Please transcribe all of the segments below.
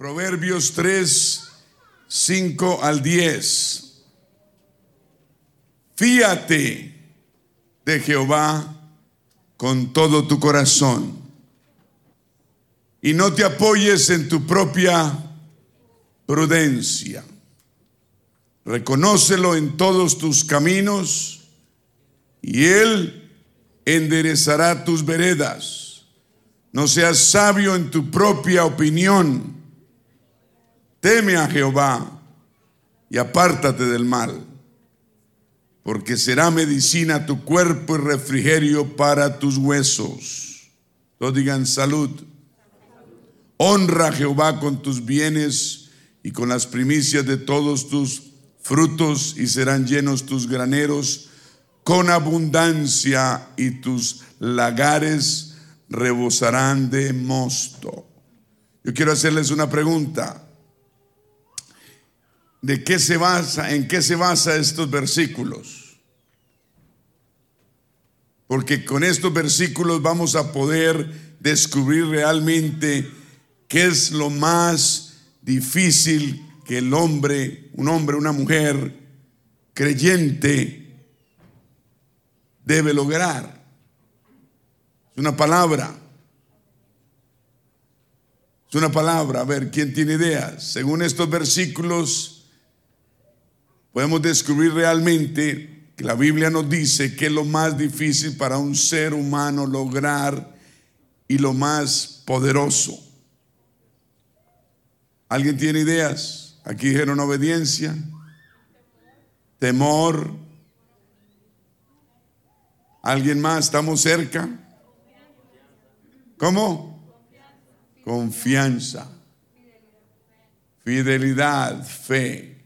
Proverbios 3, 5 al 10. Fíate de Jehová con todo tu corazón y no te apoyes en tu propia prudencia. Reconócelo en todos tus caminos y Él enderezará tus veredas. No seas sabio en tu propia opinión. Teme a Jehová y apártate del mal, porque será medicina tu cuerpo y refrigerio para tus huesos. Todos digan salud. Honra a Jehová con tus bienes y con las primicias de todos tus frutos y serán llenos tus graneros con abundancia y tus lagares rebosarán de mosto. Yo quiero hacerles una pregunta. ¿De qué se basa, en qué se basa estos versículos? Porque con estos versículos vamos a poder descubrir realmente qué es lo más difícil que el hombre, un hombre, una mujer creyente debe lograr. Es una palabra. Es una palabra. A ver, ¿quién tiene ideas? Según estos versículos, podemos descubrir realmente que la Biblia nos dice que es lo más difícil para un ser humano lograr y lo más poderoso. ¿Alguien tiene ideas? Aquí dijeron obediencia, temor. ¿Alguien más? ¿Estamos cerca? ¿Cómo? Confianza. Fidelidad, fe.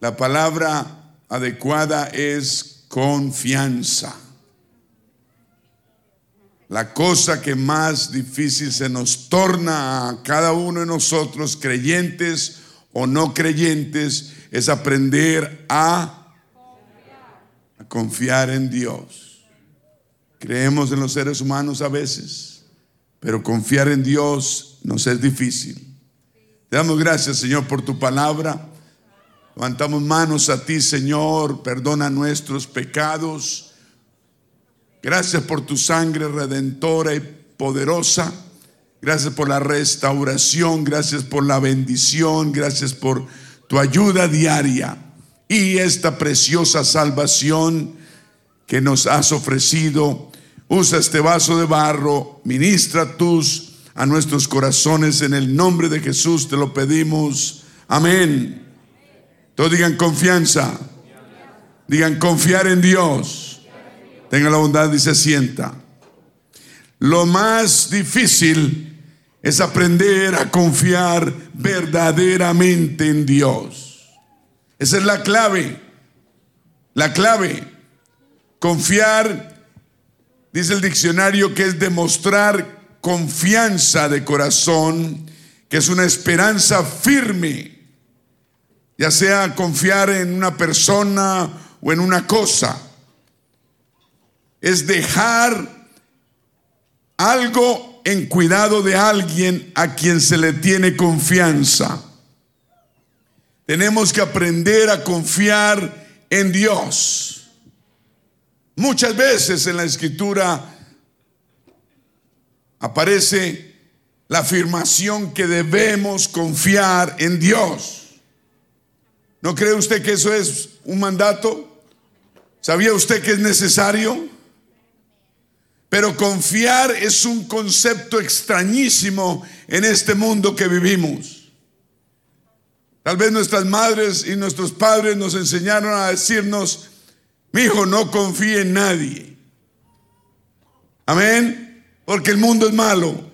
La palabra adecuada es confianza. La cosa que más difícil se nos torna a cada uno de nosotros, creyentes o no creyentes, es aprender a, confiar en Dios. Creemos en los seres humanos a veces, pero confiar en Dios nos es difícil. Te damos gracias, Señor, por tu palabra. Levantamos manos a ti, Señor. Perdona nuestros pecados. Gracias por tu sangre redentora y poderosa. Gracias por la restauración, gracias por la bendición, gracias por tu ayuda diaria y esta preciosa salvación que nos has ofrecido. Usa este vaso de barro, ministra tus a nuestros corazones en el nombre de Jesús te lo pedimos. Amén. Todos digan confianza. Digan confiar en Dios. Tenga la bondad y se sienta. Lo más difícil es aprender a confiar verdaderamente en Dios. Esa es la clave. La clave. Confiar, dice el diccionario, que es demostrar confianza de corazón, que es una esperanza firme, ya sea confiar en una persona o en una cosa es dejar algo en cuidado de alguien a quien se le tiene confianza. Tenemos que aprender a confiar en Dios. Muchas veces en la escritura aparece la afirmación que debemos confiar en Dios. ¿No cree usted que eso es un mandato? ¿Sabía usted que es necesario? Pero confiar es un concepto extrañísimo en este mundo que vivimos. Tal vez nuestras madres y nuestros padres nos enseñaron a decirnos, mi hijo, no confíe en nadie. Amén. Porque el mundo es malo.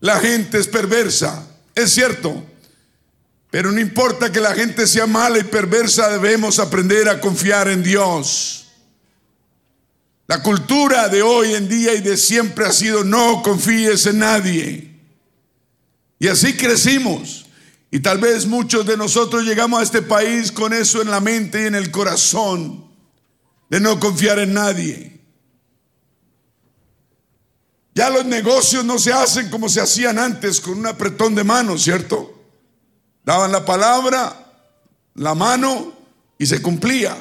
La gente es perversa. Es cierto. Pero no importa que la gente sea mala y perversa, debemos aprender a confiar en Dios. La cultura de hoy en día y de siempre ha sido no confíes en nadie. Y así crecimos. Y tal vez muchos de nosotros llegamos a este país con eso en la mente y en el corazón, de no confiar en nadie. Ya los negocios no se hacen como se hacían antes, con un apretón de manos, ¿cierto? Daban la palabra, la mano y se cumplía.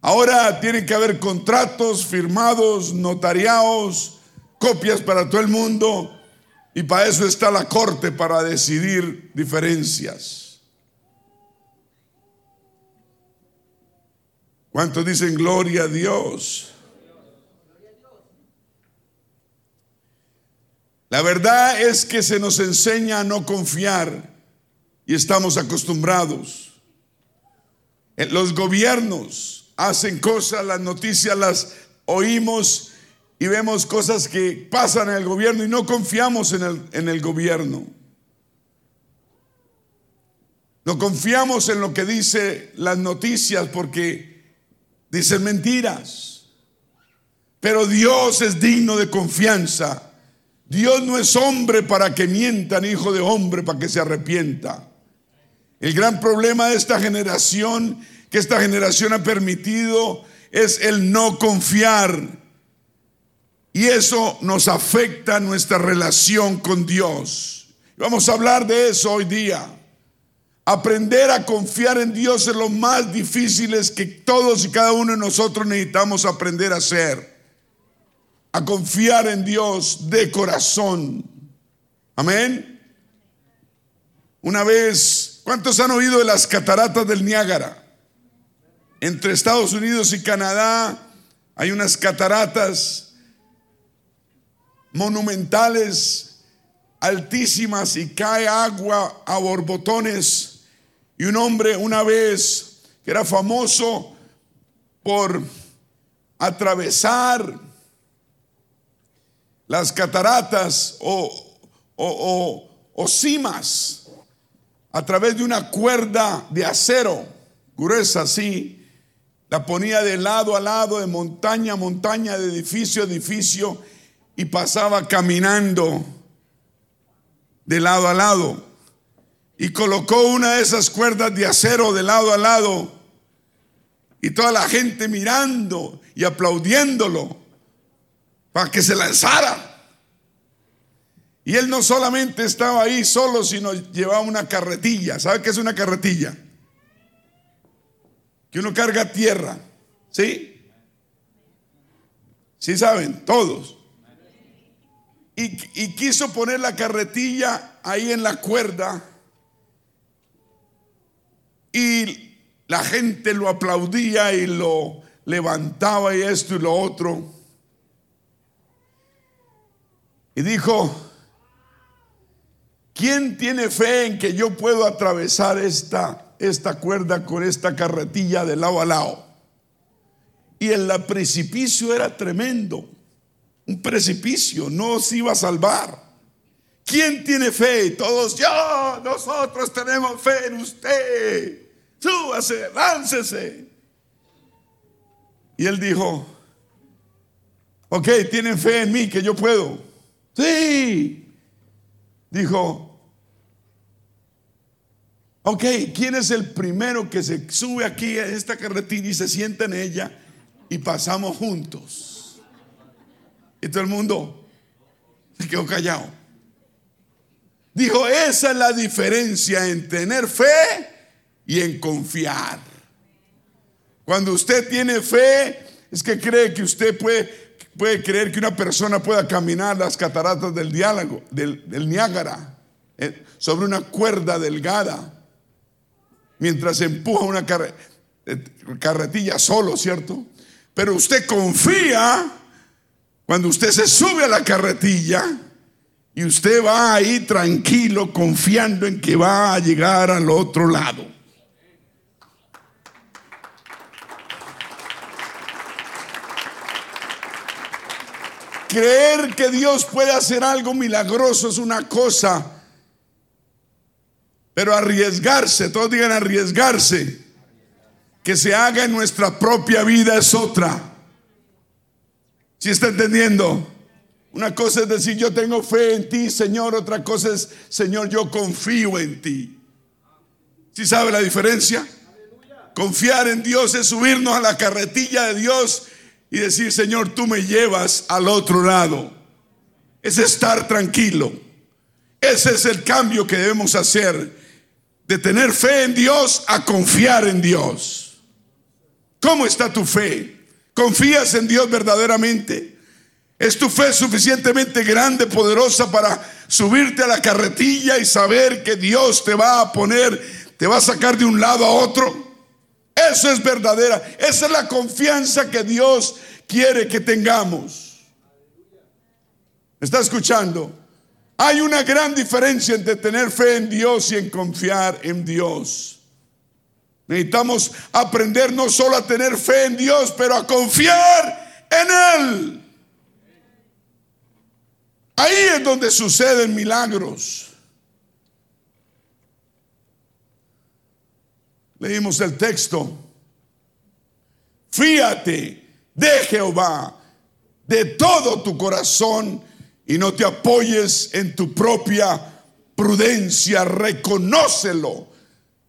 Ahora tienen que haber contratos firmados, notariados, copias para todo el mundo y para eso está la corte, para decidir diferencias. ¿Cuántos dicen gloria a Dios? La verdad es que se nos enseña a no confiar y estamos acostumbrados. Los gobiernos hacen cosas, las noticias las oímos y vemos cosas que pasan en el gobierno y no confiamos en el, en el gobierno. No confiamos en lo que dice las noticias porque dicen mentiras. Pero Dios es digno de confianza. Dios no es hombre para que mienta, ni hijo de hombre para que se arrepienta. El gran problema de esta generación, que esta generación ha permitido, es el no confiar. Y eso nos afecta nuestra relación con Dios. Vamos a hablar de eso hoy día. Aprender a confiar en Dios es lo más difícil que todos y cada uno de nosotros necesitamos aprender a hacer. A confiar en Dios de corazón. Amén. Una vez ¿Cuántos han oído de las cataratas del Niágara? Entre Estados Unidos y Canadá hay unas cataratas monumentales, altísimas, y cae agua a borbotones. Y un hombre una vez que era famoso por atravesar las cataratas o, o, o cimas a través de una cuerda de acero gruesa así, la ponía de lado a lado, de montaña a montaña, de edificio a edificio, y pasaba caminando de lado a lado. Y colocó una de esas cuerdas de acero de lado a lado, y toda la gente mirando y aplaudiéndolo para que se lanzara. Y él no solamente estaba ahí solo, sino llevaba una carretilla. ¿Sabe qué es una carretilla? Que uno carga tierra. ¿Sí? ¿Sí saben? Todos. Y, y quiso poner la carretilla ahí en la cuerda. Y la gente lo aplaudía y lo levantaba y esto y lo otro. Y dijo, ¿Quién tiene fe en que yo puedo atravesar esta, esta cuerda con esta carretilla de lado a lado? Y el precipicio era tremendo, un precipicio, no se iba a salvar. ¿Quién tiene fe? Todos, yo, nosotros tenemos fe en usted. Súbase, láncese. Y él dijo, ok, tienen fe en mí que yo puedo. Sí. Dijo, Ok, ¿quién es el primero que se sube aquí a esta carretilla y se sienta en ella y pasamos juntos? Y todo el mundo se quedó callado. Dijo, esa es la diferencia en tener fe y en confiar. Cuando usted tiene fe, es que cree que usted puede, puede creer que una persona pueda caminar las cataratas del diálogo, del, Niágara, eh, sobre una cuerda delgada mientras empuja una eh, carretilla solo, ¿cierto? Pero usted confía cuando usted se sube a la carretilla y usted va ahí tranquilo, confiando en que va a llegar al otro lado. Creer que Dios puede hacer algo milagroso es una cosa pero arriesgarse, todos digan arriesgarse, que se haga en nuestra propia vida es otra. ¿Si está entendiendo? Una cosa es decir, yo tengo fe en ti, Señor. Otra cosa es, Señor, yo confío en ti. ¿Sí sabe la diferencia? Confiar en Dios es subirnos a la carretilla de Dios y decir, Señor, tú me llevas al otro lado. Es estar tranquilo. Ese es el cambio que debemos hacer de tener fe en Dios a confiar en Dios. ¿Cómo está tu fe? ¿Confías en Dios verdaderamente? ¿Es tu fe suficientemente grande, poderosa para subirte a la carretilla y saber que Dios te va a poner, te va a sacar de un lado a otro? Eso es verdadera. Esa es la confianza que Dios quiere que tengamos. ¿Me está escuchando? Hay una gran diferencia entre tener fe en Dios y en confiar en Dios. Necesitamos aprender no solo a tener fe en Dios, pero a confiar en Él. Ahí es donde suceden milagros. Leímos el texto. Fíate de Jehová de todo tu corazón y no te apoyes en tu propia prudencia. Reconócelo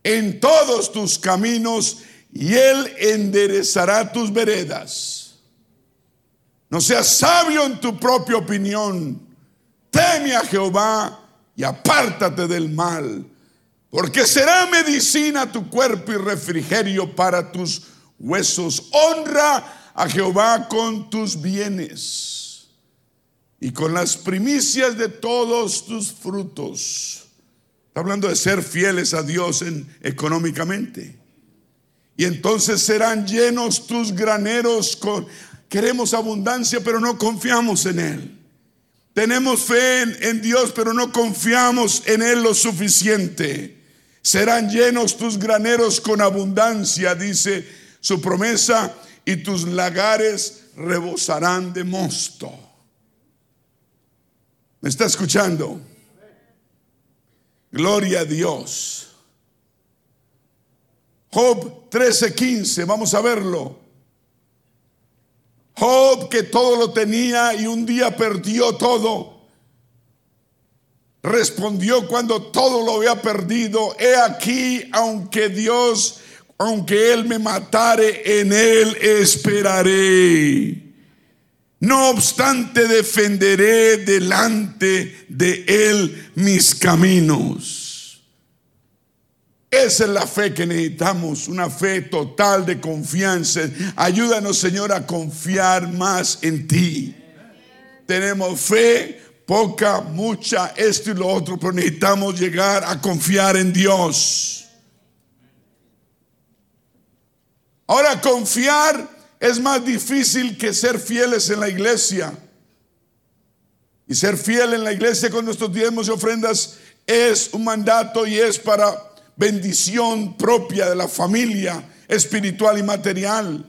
en todos tus caminos y Él enderezará tus veredas. No seas sabio en tu propia opinión teme a Jehová y apártate del mal, porque será medicina tu cuerpo y refrigerio para tus huesos. Honra a Jehová con tus bienes y con las primicias de todos tus frutos. Está hablando de ser fieles a Dios en, económicamente. Y entonces serán llenos tus graneros con... Queremos abundancia, pero no confiamos en Él. Tenemos fe en, Dios, pero no confiamos en Él lo suficiente. Serán llenos tus graneros con abundancia, dice su promesa, y tus lagares rebosarán de mosto. ¿Me está escuchando? Gloria a Dios. Job 13:15, vamos a verlo. Job que todo lo tenía y un día perdió todo. Respondió cuando todo lo había perdido, he aquí, aunque Dios, aunque Él me matare, en Él esperaré. No obstante, defenderé delante de Él mis caminos. Esa es la fe que necesitamos, una fe total de confianza. Ayúdanos, Señor, a confiar más en ti. Tenemos fe, poca, mucha, esto y lo otro, pero necesitamos llegar a confiar en Dios. Ahora, confiar es más difícil que ser fieles en la iglesia. Y ser fiel en la iglesia con nuestros diezmos y ofrendas es un mandato y es para bendición propia de la familia espiritual y material.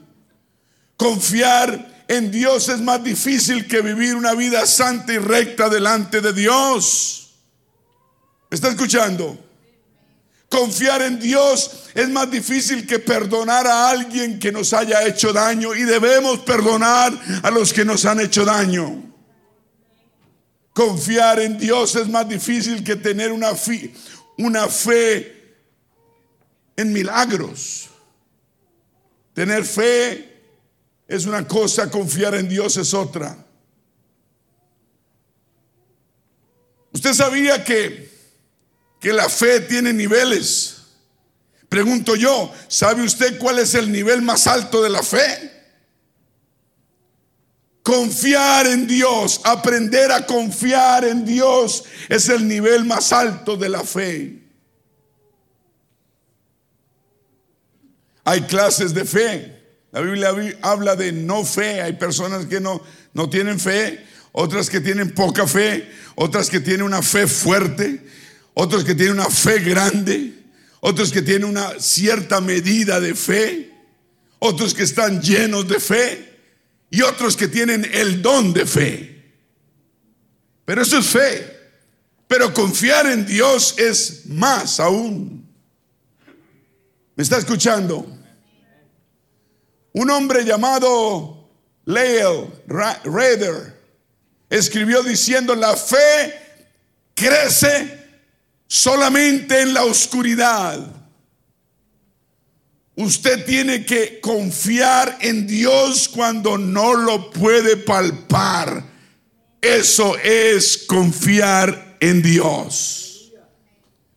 Confiar en Dios es más difícil que vivir una vida santa y recta delante de Dios. ¿Está escuchando? Confiar en Dios es más difícil que perdonar a alguien que nos haya hecho daño y debemos perdonar a los que nos han hecho daño. Confiar en Dios es más difícil que tener una, una fe en milagros. Tener fe es una cosa, confiar en Dios es otra. Usted sabía que, que la fe tiene niveles. Pregunto yo, ¿sabe usted cuál es el nivel más alto de la fe? Confiar en Dios, aprender a confiar en Dios es el nivel más alto de la fe. Hay clases de fe. La Biblia habla de no fe. Hay personas que no, no tienen fe, otras que tienen poca fe, otras que tienen una fe fuerte, otros que tienen una fe grande, otros que tienen una cierta medida de fe, otros que están llenos de fe y otros que tienen el don de fe. Pero eso es fe. Pero confiar en Dios es más aún. ¿Me está escuchando? Un hombre llamado Leo Rader escribió diciendo, la fe crece solamente en la oscuridad. Usted tiene que confiar en Dios cuando no lo puede palpar. Eso es confiar en Dios.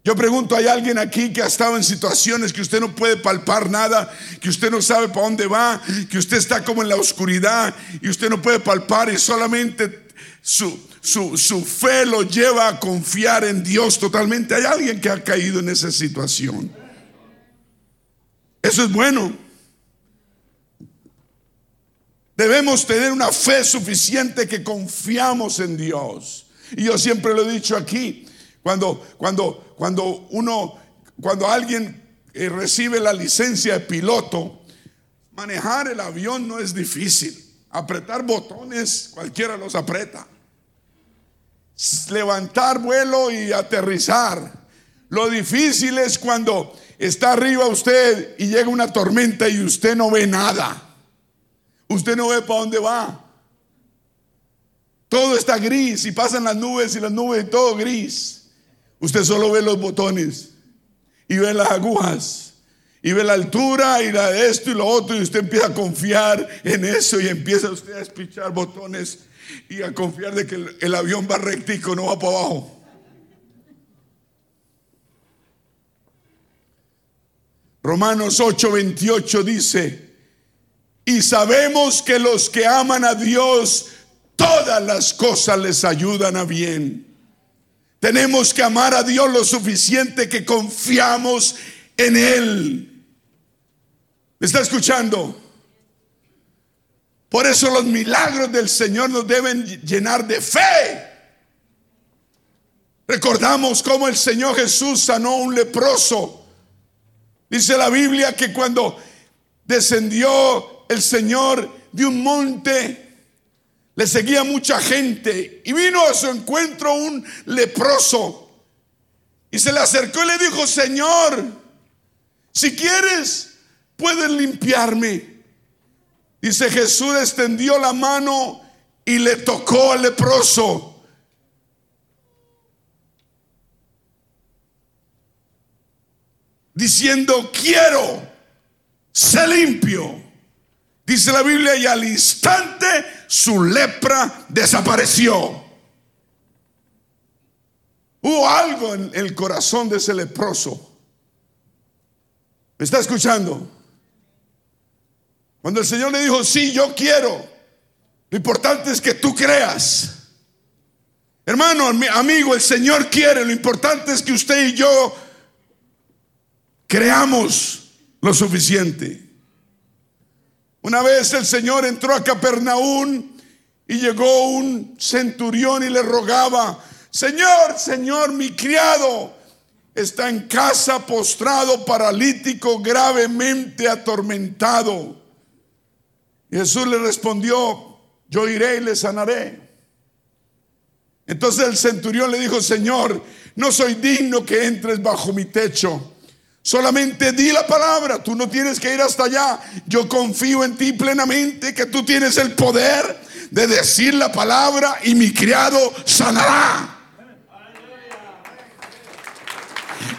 Yo pregunto, ¿hay alguien aquí que ha estado en situaciones que usted no puede palpar nada, que usted no sabe para dónde va, que usted está como en la oscuridad y usted no puede palpar y solamente su, su, su fe lo lleva a confiar en Dios totalmente? ¿Hay alguien que ha caído en esa situación? Eso es bueno. Debemos tener una fe suficiente que confiamos en Dios. Y yo siempre lo he dicho aquí, cuando, cuando, cuando uno, cuando alguien eh, recibe la licencia de piloto, manejar el avión no es difícil. Apretar botones, cualquiera los aprieta. Levantar vuelo y aterrizar. Lo difícil es cuando está arriba usted y llega una tormenta y usted no ve nada. Usted no ve para dónde va. Todo está gris y pasan las nubes y las nubes y todo gris. Usted solo ve los botones y ve las agujas y ve la altura y la de esto y lo otro y usted empieza a confiar en eso y empieza usted a espichar botones y a confiar de que el, avión va rectico, no va para abajo. Romanos 8:28 dice, y sabemos que los que aman a Dios, todas las cosas les ayudan a bien. Tenemos que amar a Dios lo suficiente que confiamos en Él. ¿Me está escuchando? Por eso los milagros del Señor nos deben llenar de fe. Recordamos cómo el Señor Jesús sanó a un leproso Dice la Biblia que cuando descendió el Señor de un monte, le seguía mucha gente y vino a su encuentro un leproso y se le acercó y le dijo, Señor, si quieres, puedes limpiarme. Dice Jesús extendió la mano y le tocó al leproso diciendo, quiero, sé limpio. Dice la Biblia, y al instante su lepra desapareció. Hubo algo en el corazón de ese leproso. ¿Me está escuchando? Cuando el Señor le dijo, sí, yo quiero, lo importante es que tú creas. Hermano, amigo, el Señor quiere, lo importante es que usted y yo creamos lo suficiente. Una vez el Señor entró a Capernaum y llegó un centurión y le rogaba, Señor, Señor, mi criado está en casa postrado, paralítico, gravemente atormentado. Jesús le respondió, yo iré y le sanaré. Entonces el centurión le dijo, Señor, no soy digno que entres bajo mi techo Solamente di la palabra, tú no tienes que ir hasta allá. Yo confío en ti plenamente que tú tienes el poder de decir la palabra y mi criado sanará.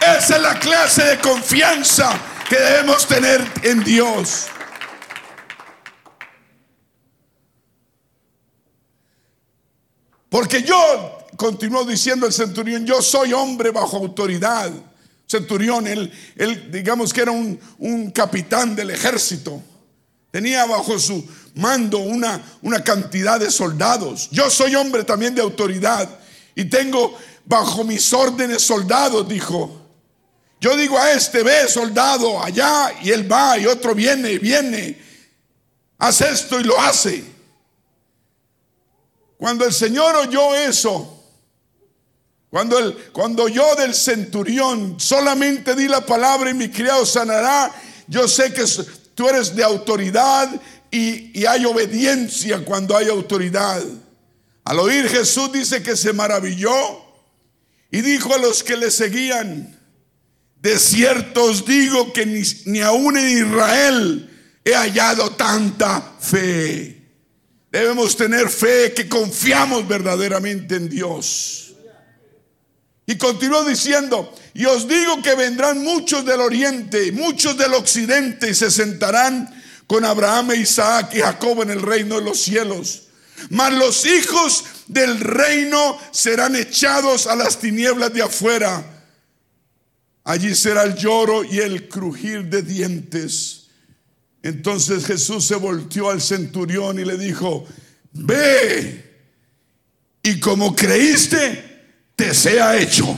Esa es la clase de confianza que debemos tener en Dios. Porque yo, continuó diciendo el centurión, yo soy hombre bajo autoridad centurión, él, él digamos que era un, un, capitán del ejército. Tenía bajo su mando una, una cantidad de soldados. Yo soy hombre también de autoridad y tengo bajo mis órdenes soldados, dijo. Yo digo a este, ve soldado allá y él va y otro viene y viene. Haz esto y lo hace. Cuando el Señor oyó eso, cuando, el, cuando yo del centurión solamente di la palabra y mi criado sanará, yo sé que tú eres de autoridad y, hay obediencia cuando hay autoridad. Al oír Jesús dice que se maravilló y dijo a los que le seguían, de cierto os digo que ni, ni aún en Israel he hallado tanta fe. Debemos tener fe que confiamos verdaderamente en Dios. Y continuó diciendo, y os digo que vendrán muchos del oriente, muchos del occidente, y se sentarán con Abraham, Isaac y Jacob en el reino de los cielos. Mas los hijos del reino serán echados a las tinieblas de afuera. Allí será el lloro y el crujir de dientes. Entonces Jesús se volteó al centurión y le dijo, ve y como creíste, te sea hecho.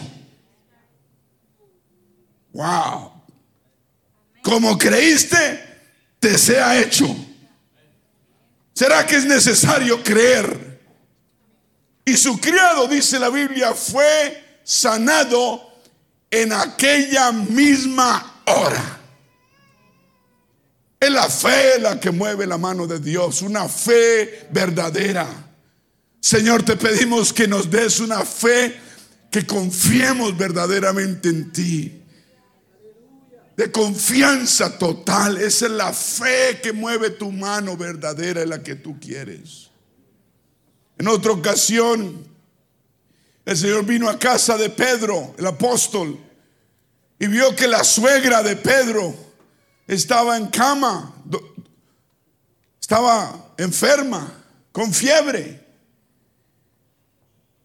Wow. Como creíste, te sea hecho. ¿Será que es necesario creer? Y su criado, dice la Biblia, fue sanado en aquella misma hora. Es la fe la que mueve la mano de Dios, una fe verdadera. Señor, te pedimos que nos des una fe que confiemos verdaderamente en ti de confianza total. Esa es la fe que mueve tu mano verdadera la que tú quieres. En otra ocasión, el Señor vino a casa de Pedro, el apóstol, y vio que la suegra de Pedro estaba en cama, estaba enferma, con fiebre.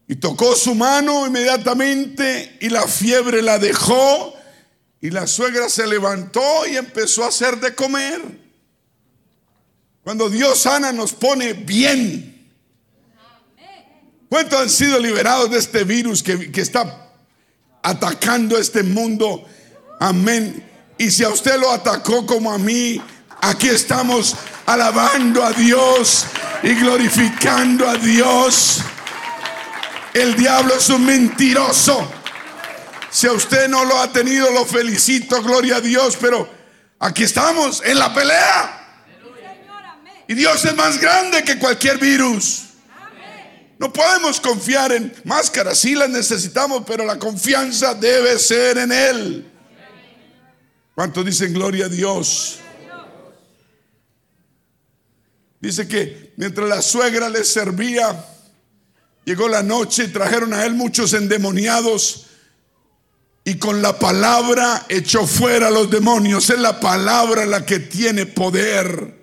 Y tocó su mano inmediatamente y la fiebre la dejó y la suegra se levantó y empezó a hacer de comer. Cuando Dios sana nos pone bien. ¿Cuántos han sido liberados de este virus que, que está atacando este mundo? Amén. Y si a usted lo atacó como a mí, aquí estamos alabando a Dios y glorificando a Dios. El diablo es un mentiroso. Si a usted no lo ha tenido, lo felicito, gloria a Dios, pero aquí estamos en la pelea. Y Dios es más grande que cualquier virus. No podemos confiar en máscaras, sí las necesitamos, pero la confianza debe ser en Él. ¿Cuántos dicen gloria a Dios? Dice que mientras la suegra les servía, llegó la noche trajeron a él muchos endemoniados y con la palabra echó fuera a los demonios. Es la palabra la que tiene poder.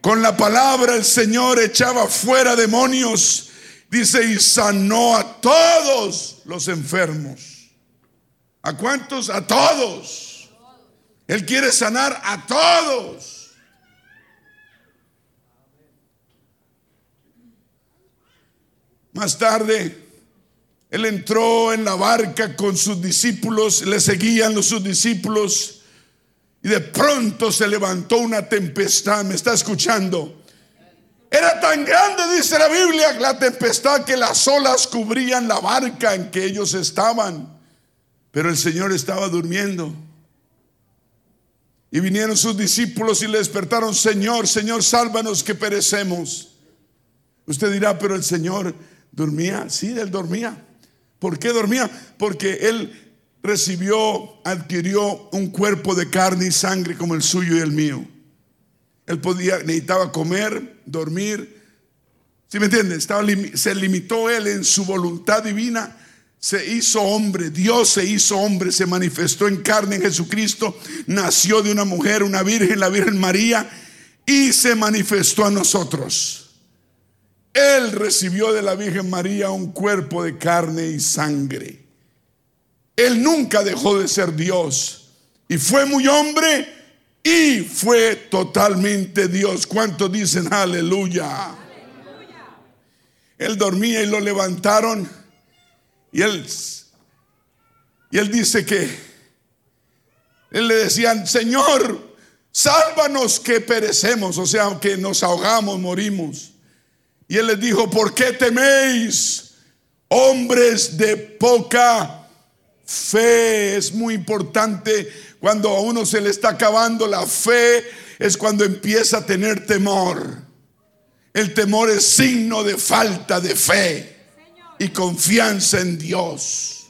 Con la palabra el Señor echaba fuera demonios. Dice, y sanó a todos los enfermos. ¿A cuántos? A todos. Él quiere sanar a todos. Más tarde, él entró en la barca con sus discípulos, le seguían los sus discípulos y de pronto se levantó una tempestad. ¿Me está escuchando? Era tan grande, dice la Biblia, la tempestad que las olas cubrían la barca en que ellos estaban. Pero el Señor estaba durmiendo. Y vinieron sus discípulos y le despertaron, Señor, Señor, sálvanos que perecemos. Usted dirá, pero el Señor dormía. Sí, él dormía. ¿Por qué dormía? Porque él recibió, adquirió un cuerpo de carne y sangre como el suyo y el mío. Él podía, necesitaba comer, dormir. ¿Sí me entiende? Estaba, se limitó él en su voluntad divina. Se hizo hombre, Dios se hizo hombre, se manifestó en carne en Jesucristo, nació de una mujer, una virgen, la Virgen María, y se manifestó a nosotros. Él recibió de la Virgen María un cuerpo de carne y sangre. Él nunca dejó de ser Dios. Y fue muy hombre y fue totalmente Dios. ¿Cuántos dicen aleluya? Él dormía y lo levantaron. Y él, y él dice que él le decían, Señor, sálvanos que perecemos, o sea, que nos ahogamos, morimos. Y él les dijo, ¿por qué teméis, hombres de poca fe? Es muy importante cuando a uno se le está acabando la fe, es cuando empieza a tener temor. El temor es signo de falta de fe y confianza en Dios.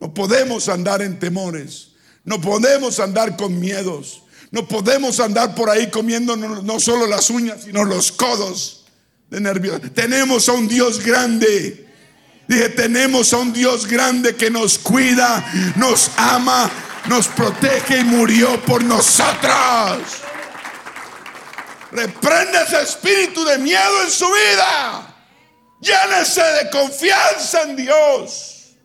No podemos andar en temores, no podemos andar con miedos, no podemos andar por ahí comiendo no solo las uñas, sino los codos de nervios. Tenemos a un Dios grande, Dije, tenemos a un Dios grande que nos cuida, nos ama, nos protege y murió por nosotros. Reprende ese espíritu de miedo en su vida. Llénese de confianza en Dios.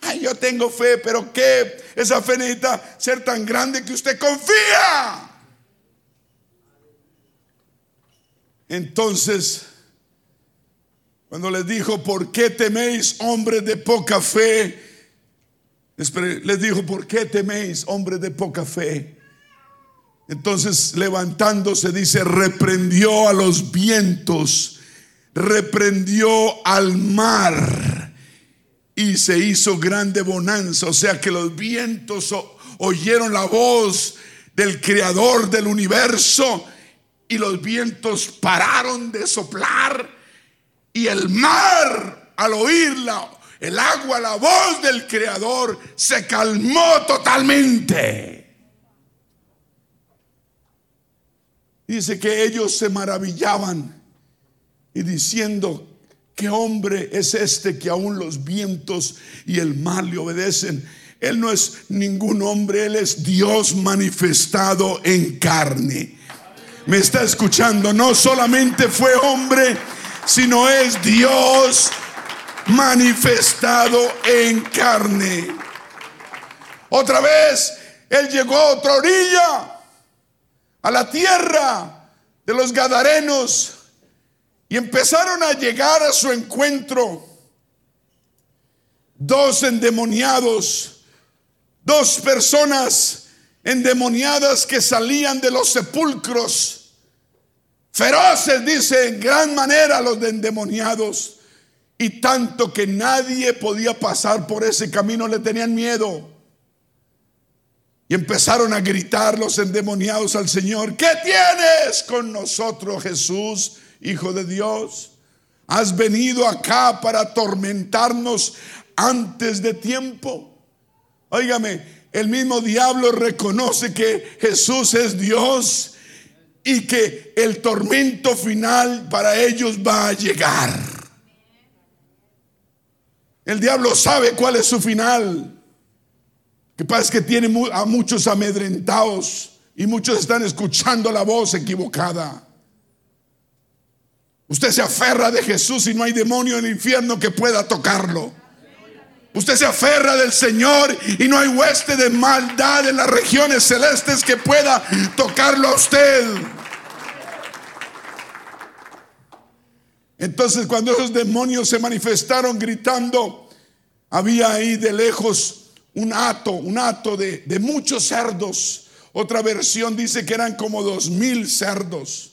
Ay, yo tengo fe, pero ¿qué? Esa fe necesita ser tan grande que usted confía. Entonces, cuando les dijo, ¿por qué teméis, hombres de poca fe? Les dijo, ¿por qué teméis, hombres de poca fe? Entonces, levantándose, dice, reprendió a los vientos, reprendió al mar y se hizo grande bonanza. O sea que los vientos oyeron la voz del creador del universo y los vientos pararon de soplar y el mar al oírla, el agua, la voz del creador se calmó totalmente. Dice que ellos se maravillaban y diciendo, ¿qué hombre es este que aún los vientos y el mar le obedecen? Él no es ningún hombre, Él es Dios manifestado en carne me está escuchando, no solamente fue hombre, sino es Dios manifestado en carne. Otra vez, Él llegó a otra orilla, a la tierra de los Gadarenos, y empezaron a llegar a su encuentro dos endemoniados, dos personas endemoniadas que salían de los sepulcros. Feroces, dice, en gran manera los endemoniados. Y tanto que nadie podía pasar por ese camino, le tenían miedo. Y empezaron a gritar los endemoniados al Señor, ¿qué tienes con nosotros, Jesús, Hijo de Dios? ¿Has venido acá para atormentarnos antes de tiempo? Óigame, el mismo diablo reconoce que Jesús es Dios y que el tormento final para ellos va a llegar. El diablo sabe cuál es su final. Que pasa es que tiene a muchos amedrentados y muchos están escuchando la voz equivocada. Usted se aferra de Jesús y no hay demonio en el infierno que pueda tocarlo. Usted se aferra del Señor y no hay hueste de maldad en las regiones celestes que pueda tocarlo a usted. Entonces cuando esos demonios se manifestaron gritando, había ahí de lejos un hato, un hato de, de muchos cerdos. Otra versión dice que eran como dos mil cerdos.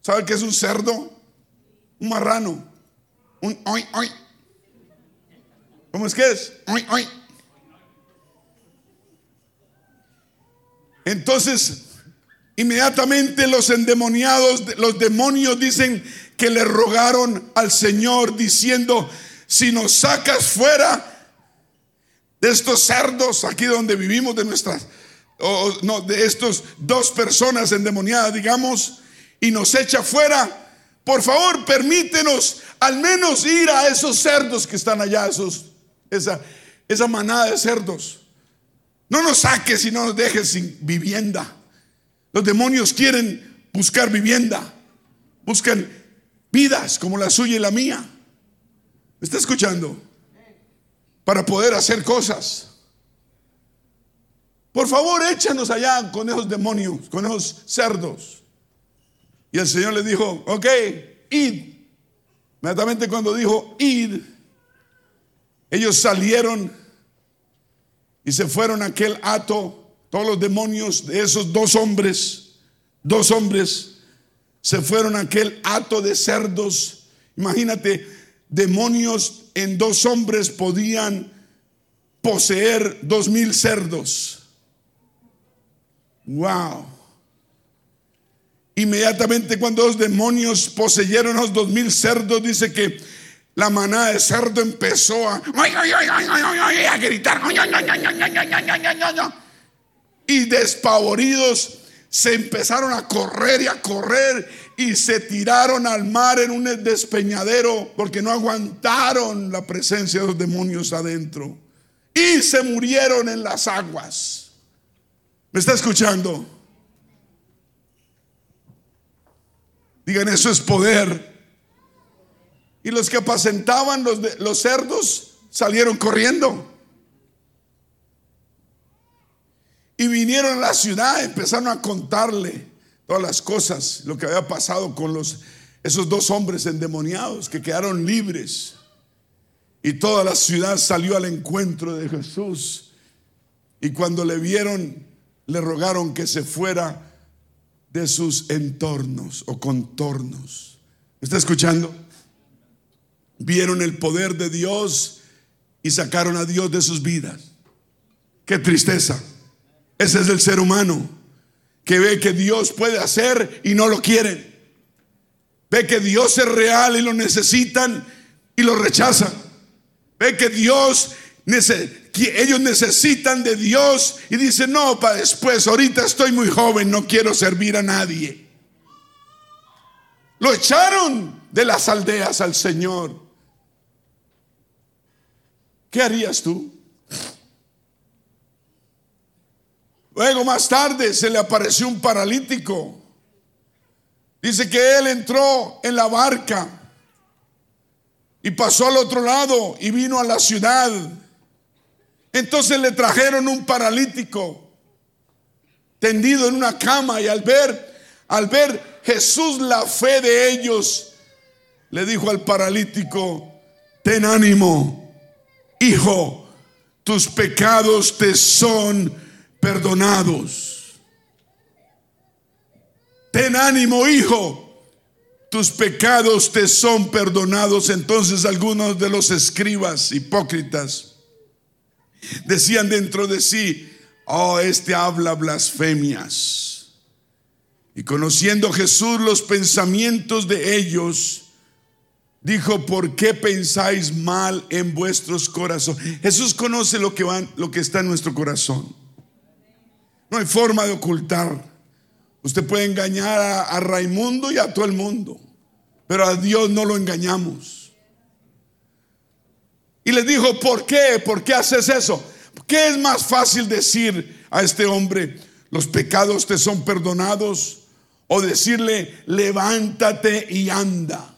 ¿Sabe qué es un cerdo? Un marrano. Un oy, oy, ¿Cómo es que es? Entonces, inmediatamente los endemoniados, los demonios dicen que le rogaron al Señor diciendo, si nos sacas fuera de estos cerdos aquí donde vivimos, de nuestras, o no, de estos dos personas endemoniadas, digamos, y nos echa fuera, por favor permítenos al menos ir a esos cerdos que están allá, esos esa, esa manada de cerdos. No nos saques y no nos dejes sin vivienda. Los demonios quieren buscar vivienda. Buscan vidas como la suya y la mía. ¿Me está escuchando? Para poder hacer cosas. Por favor, échanos allá con esos demonios, con esos cerdos. Y el Señor le dijo, ok, id. Inmediatamente cuando dijo id, ellos salieron y se fueron a aquel hato, todos los demonios de esos dos hombres, dos hombres, se fueron a aquel hato de cerdos. Imagínate, demonios en dos hombres podían poseer dos mil cerdos. Wow. Inmediatamente cuando los demonios poseyeron los dos mil cerdos, dice que la manada de cerdo empezó a, a gritar. Y despavoridos se empezaron a correr y a correr y se tiraron al mar en un despeñadero porque no aguantaron la presencia de los demonios adentro. Y se murieron en las aguas. ¿Me está escuchando? Digan, eso es poder. Y los que apacentaban los, los cerdos salieron corriendo. Y vinieron a la ciudad, empezaron a contarle todas las cosas, lo que había pasado con los, esos dos hombres endemoniados que quedaron libres. Y toda la ciudad salió al encuentro de Jesús. Y cuando le vieron, le rogaron que se fuera de sus entornos o contornos. ¿Me está escuchando? Vieron el poder de Dios y sacaron a Dios de sus vidas. Qué tristeza. Ese es el ser humano que ve que Dios puede hacer y no lo quieren. Ve que Dios es real y lo necesitan y lo rechazan. Ve que Dios, que ellos necesitan de Dios y dicen, no, para después, ahorita estoy muy joven, no quiero servir a nadie. Lo echaron de las aldeas al Señor. ¿Qué harías tú? Luego más tarde se le apareció un paralítico. Dice que él entró en la barca y pasó al otro lado y vino a la ciudad. Entonces le trajeron un paralítico tendido en una cama y al ver al ver Jesús la fe de ellos le dijo al paralítico, "Ten ánimo, hijo, tus pecados te son perdonados. Ten ánimo, hijo. Tus pecados te son perdonados. Entonces algunos de los escribas hipócritas decían dentro de sí, oh, este habla blasfemias. Y conociendo Jesús los pensamientos de ellos, dijo, ¿por qué pensáis mal en vuestros corazones? Jesús conoce lo que, lo que está en nuestro corazón. No hay forma de ocultar. Usted puede engañar a, Raimundo y a todo el mundo, pero a Dios no lo engañamos. Y le dijo, ¿por qué? ¿Por qué haces eso? ¿Qué es más fácil decir a este hombre, los pecados te son perdonados? O decirle, levántate y anda.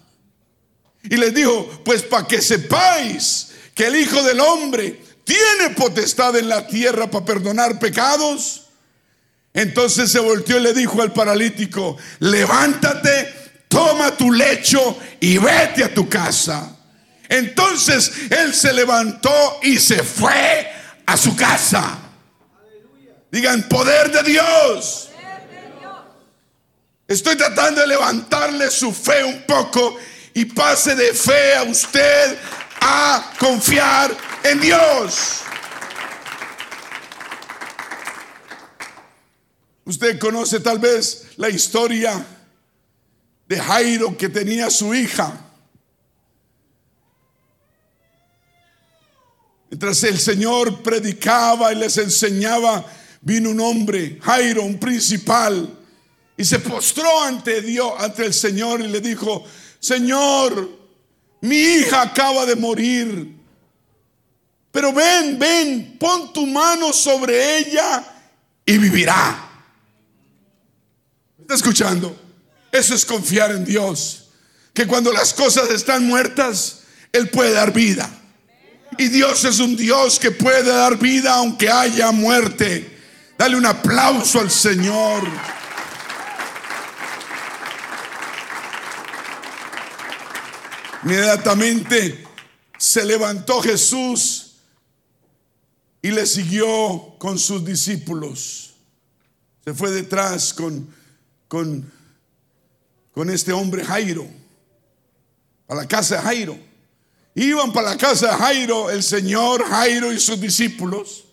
Y les dijo, pues para que sepáis que el Hijo del Hombre tiene potestad en la tierra para perdonar pecados. Entonces se volteó y le dijo al paralítico, levántate, toma tu lecho y vete a tu casa. Entonces él se levantó y se fue a su casa. Digan, poder de Dios. Estoy tratando de levantarle su fe un poco y pase de fe a usted a confiar en Dios. Usted conoce tal vez la historia de Jairo que tenía su hija. Mientras el Señor predicaba y les enseñaba, vino un hombre, Jairo, un principal, y se postró ante Dios, ante el Señor y le dijo, Señor, mi hija acaba de morir, pero ven, ven, pon tu mano sobre ella y vivirá. ¿Está escuchando? Eso es confiar en Dios. Que cuando las cosas están muertas, Él puede dar vida. Y Dios es un Dios que puede dar vida aunque haya muerte. Dale un aplauso al Señor. Inmediatamente se levantó Jesús y le siguió con sus discípulos. Se fue detrás con con, con este hombre Jairo, a la casa de Jairo. Iban para la casa de Jairo, el Señor Jairo y sus discípulos.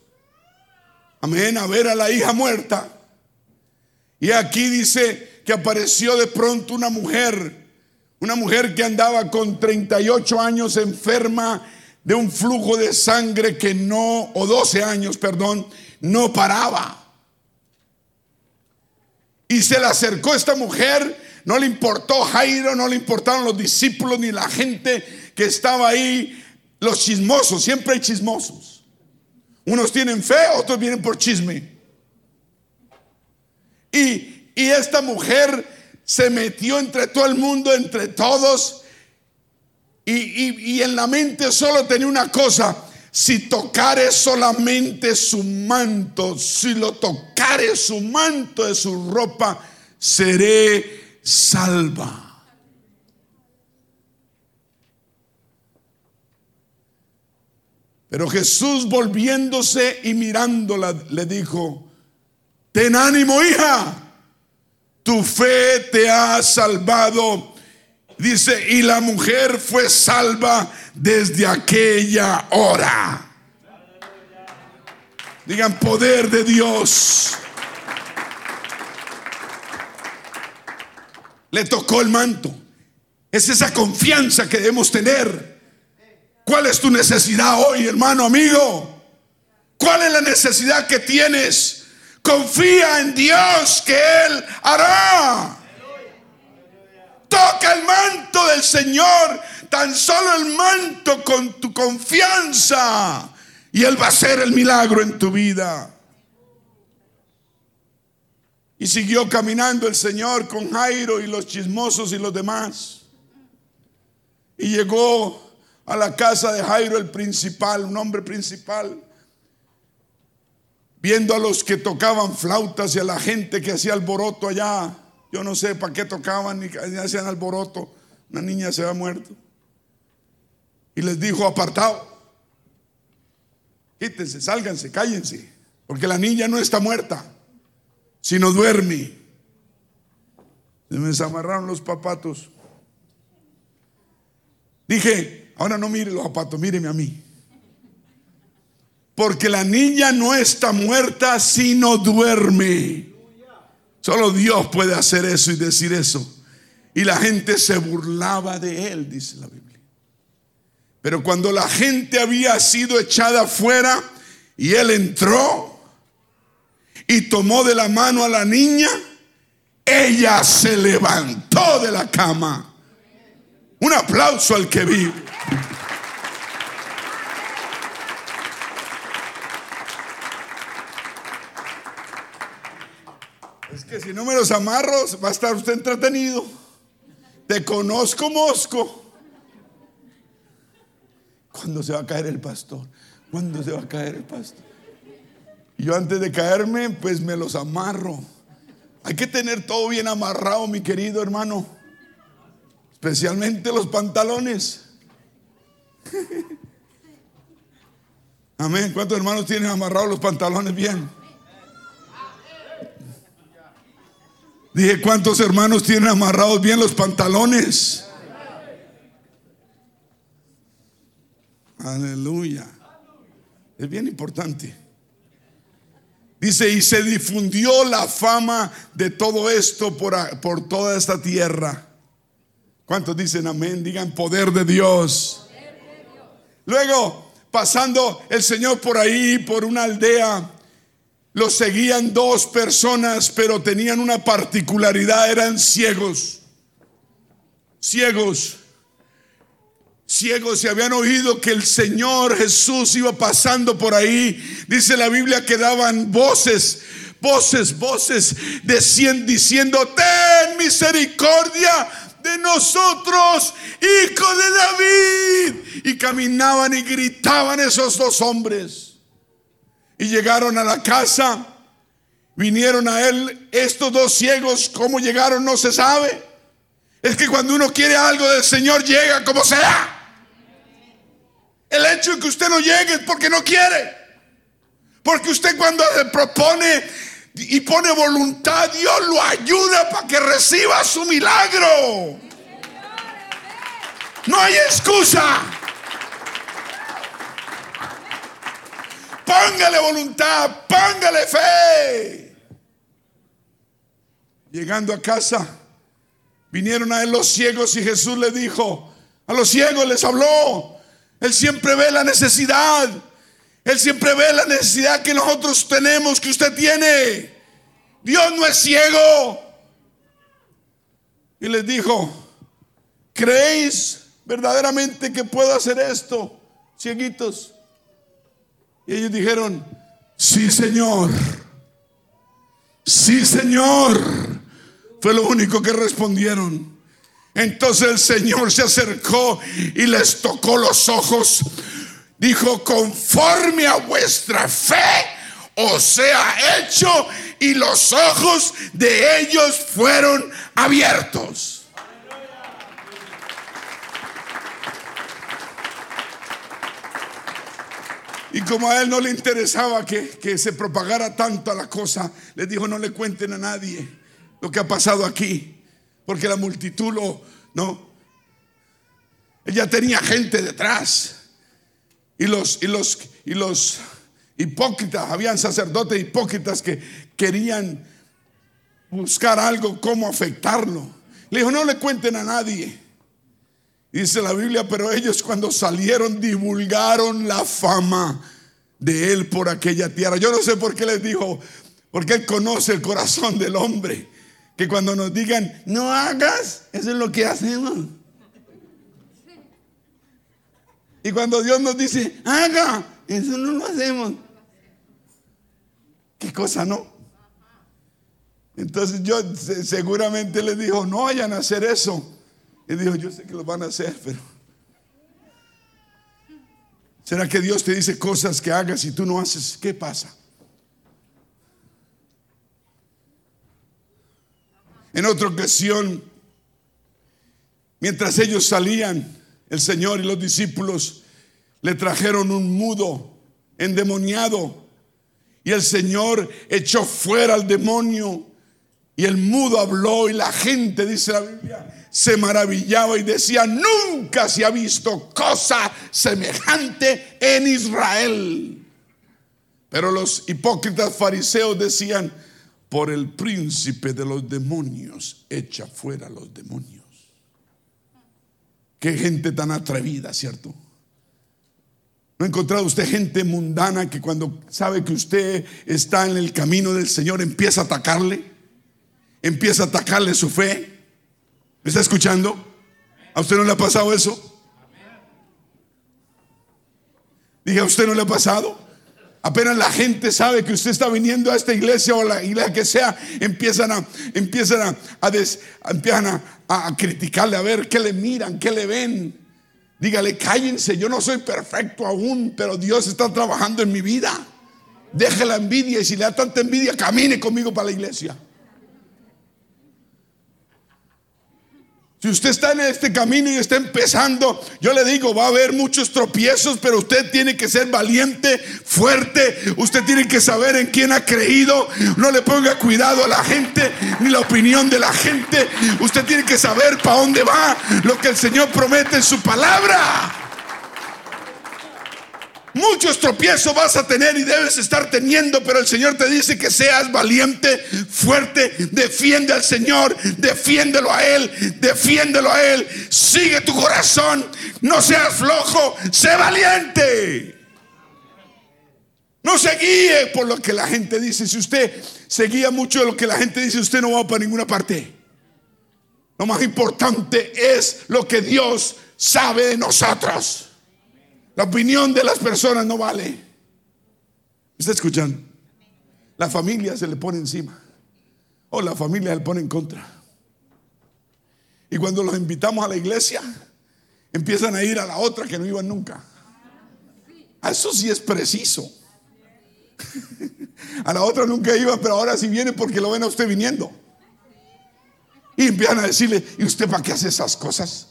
Amén, a ver a la hija muerta. Y aquí dice que apareció de pronto una mujer, una mujer que andaba con 38 años enferma de un flujo de sangre que no, o 12 años, perdón, no paraba. Y se le acercó esta mujer no le importó Jairo, no le importaron los discípulos ni la gente que estaba ahí, los chismosos, siempre hay chismosos. Unos tienen fe, otros vienen por chisme. Y, y esta mujer se metió entre todo el mundo, entre todos, y, y en la mente solo tenía una cosa, si tocare solamente su manto, si lo tocare su manto de su ropa, seré salva. Pero Jesús volviéndose y mirándola le dijo, ten ánimo hija, tu fe te ha salvado. Dice, y la mujer fue salva desde aquella hora. Digan poder de Dios. Le tocó el manto. Es esa confianza que debemos tener. ¿Cuál es tu necesidad hoy, hermano, amigo? ¿Cuál es la necesidad que tienes? Confía en Dios que Él hará. Toca el manto del Señor, tan solo el manto con tu confianza. Y Él va a hacer el milagro en tu vida. Y siguió caminando el Señor con Jairo y los chismosos y los demás. Y llegó a la casa de Jairo el principal, un hombre principal, viendo a los que tocaban flautas y a la gente que hacía alboroto allá. Yo no sé para qué tocaban ni hacían alboroto. Una niña se había muerto. Y les dijo, apartado, quítense, sálganse, cállense, porque la niña no está muerta, sino duerme. Se me desamarraron los papatos. Dije, ahora no mire los zapatos, míreme a mí. Porque la niña no está muerta, sino duerme. Solo Dios puede hacer eso y decir eso. Y la gente se burlaba de él, dice la Biblia. Pero cuando la gente había sido echada afuera y él entró y tomó de la mano a la niña, ella se levantó de la cama. Un aplauso al que vive. Si no me los amarro, va a estar usted entretenido. Te conozco, mosco. ¿Cuándo se va a caer el pastor? ¿Cuándo se va a caer el pastor? Yo antes de caerme, pues me los amarro. Hay que tener todo bien amarrado, mi querido hermano. Especialmente los pantalones. Amén. ¿Cuántos hermanos tienen amarrados los pantalones bien? Dije, ¿cuántos hermanos tienen amarrados bien los pantalones? Aleluya. Es bien importante. Dice, y se difundió la fama de todo esto por, por toda esta tierra. ¿Cuántos dicen amén? Digan poder de Dios. Luego, pasando el Señor por ahí, por una aldea, lo seguían dos personas, pero tenían una particularidad, eran ciegos. Ciegos ciegos se habían oído que el Señor Jesús iba pasando por ahí. Dice la Biblia que daban voces, voces, voces, diciendo, ten misericordia de nosotros, hijo de David. Y caminaban y gritaban esos dos hombres. Y llegaron a la casa, vinieron a él estos dos ciegos, ¿cómo llegaron? No se sabe. Es que cuando uno quiere algo del Señor llega como sea. El hecho de que usted no llegue es porque no quiere. Porque usted cuando se propone y pone voluntad, Dios lo ayuda para que reciba su milagro. No hay excusa. Póngale voluntad, póngale fe. Llegando a casa, vinieron a él los ciegos y Jesús le dijo, a los ciegos les habló, él siempre ve la necesidad. Él siempre ve la necesidad que nosotros tenemos, que usted tiene. Dios no es ciego. y les dijo, ¿creéis verdaderamente que puedo hacer esto, cieguitos? Y ellos dijeron, sí Señor, sí Señor. Fue lo único que respondieron. Entonces el Señor se acercó y les tocó los ojos. Dijo, conforme a vuestra fe os sea hecho y los ojos de ellos fueron abiertos. Y como a él no le interesaba que, que, se propagara tanto a la cosa, le dijo, no le cuenten a nadie lo que ha pasado aquí, porque la multitud lo, no. Ella tenía gente detrás. Y los, y los, y los hipócritas, habían sacerdotes hipócritas que querían buscar algo, cómo afectarlo. Le dijo, no le cuenten a nadie. Dice la Biblia, pero ellos cuando salieron divulgaron la fama de él por aquella tierra. Yo no sé por qué les dijo, porque él conoce el corazón del hombre. Que cuando nos digan, no hagas, eso es lo que hacemos. Y cuando Dios nos dice, haga, eso no lo hacemos. ¿Qué cosa no? Entonces yo seguramente les dijo, no vayan a hacer eso. Y dijo, yo sé que lo van a hacer, pero... ¿Será que Dios te dice cosas que hagas y tú no haces? ¿Qué pasa? En otra ocasión, mientras ellos salían, el Señor y los discípulos le trajeron un mudo endemoniado y el Señor echó fuera al demonio y el mudo habló y la gente, dice la Biblia, se maravillaba y decía, nunca se ha visto cosa semejante en Israel. Pero los hipócritas fariseos decían, por el príncipe de los demonios, echa fuera los demonios. Qué gente tan atrevida, ¿cierto? ¿No ha encontrado usted gente mundana que cuando sabe que usted está en el camino del Señor empieza a atacarle? Empieza a atacarle su fe. ¿Me está escuchando? ¿A usted no le ha pasado eso? Dije, ¿a usted no le ha pasado? Apenas la gente sabe que usted está viniendo a esta iglesia o la iglesia que sea, empiezan a, empiezan a, empiezan a, a criticarle, a ver qué le miran, qué le ven. Dígale, cállense, yo no soy perfecto aún, pero Dios está trabajando en mi vida. Deje la envidia y si le da tanta envidia, camine conmigo para la iglesia. Si usted está en este camino y está empezando, yo le digo, va a haber muchos tropiezos, pero usted tiene que ser valiente, fuerte. Usted tiene que saber en quién ha creído. No le ponga cuidado a la gente ni la opinión de la gente. Usted tiene que saber para dónde va lo que el Señor promete en su palabra. Muchos tropiezos vas a tener y debes estar teniendo, pero el Señor te dice que seas valiente, fuerte, defiende al Señor, defiéndelo a Él, defiéndelo a Él, sigue tu corazón, no seas flojo, sé valiente. No se guíe por lo que la gente dice. Si usted se guía mucho de lo que la gente dice, usted no va para ninguna parte. Lo más importante es lo que Dios sabe de nosotros. La opinión de las personas no vale. ¿Me está escuchando? La familia se le pone encima. O la familia le pone en contra. Y cuando los invitamos a la iglesia, empiezan a ir a la otra que no iban nunca. A eso sí es preciso. A la otra nunca iban, pero ahora sí viene porque lo ven a usted viniendo. Y empiezan a decirle, ¿y usted para qué hace esas cosas?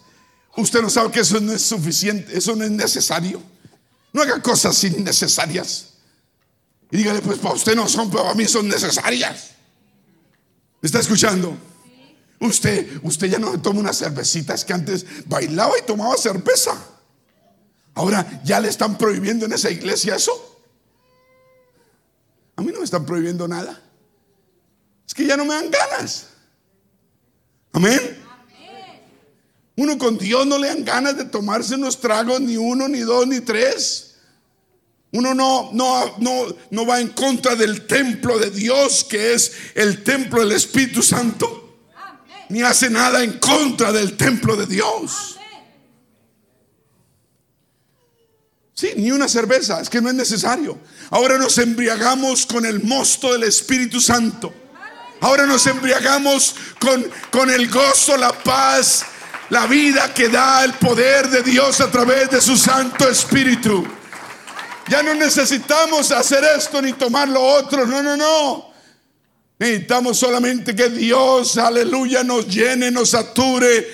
Usted no sabe que eso no es suficiente, eso no es necesario. No haga cosas innecesarias. Y dígale, pues para usted no son, pero para mí son necesarias. ¿Me está escuchando? Usted, usted ya no toma una cervecita, es que antes bailaba y tomaba cerveza. Ahora ya le están prohibiendo en esa iglesia eso. A mí no me están prohibiendo nada. Es que ya no me dan ganas. Amén. Uno con Dios no le dan ganas de tomarse unos tragos, ni uno, ni dos, ni tres. Uno no, no, no, no va en contra del templo de Dios, que es el templo del Espíritu Santo. ni hace nada en contra del templo de Dios. Sí, ni una cerveza, es que no es necesario. Ahora nos embriagamos con el mosto del Espíritu Santo. Ahora nos embriagamos con, con el gozo, la paz, la vida que da el poder de Dios a través de su Santo Espíritu. Ya no necesitamos hacer esto ni tomar lo otro. No, no, no. Necesitamos solamente que Dios, aleluya, nos llene, nos sature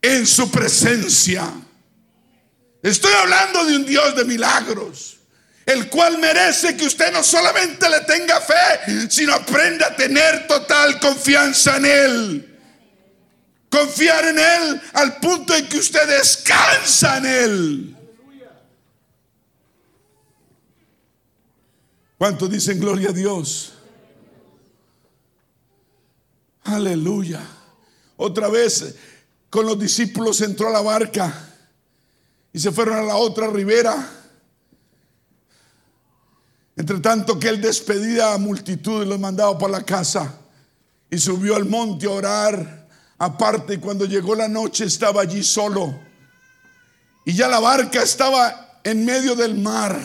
en su presencia. Estoy hablando de un Dios de milagros, el cual merece que usted no solamente le tenga fe, sino aprenda a tener total confianza en Él. Confiar en Él al punto en que usted descansa en Él. ¿Cuántos dicen gloria a Dios? Aleluya. Otra vez con los discípulos entró a la barca y se fueron a la otra ribera. Entre tanto que él despedía a multitud y los mandaba para la casa y subió al monte a orar aparte. Cuando llegó la noche estaba allí solo y ya la barca estaba en medio del mar.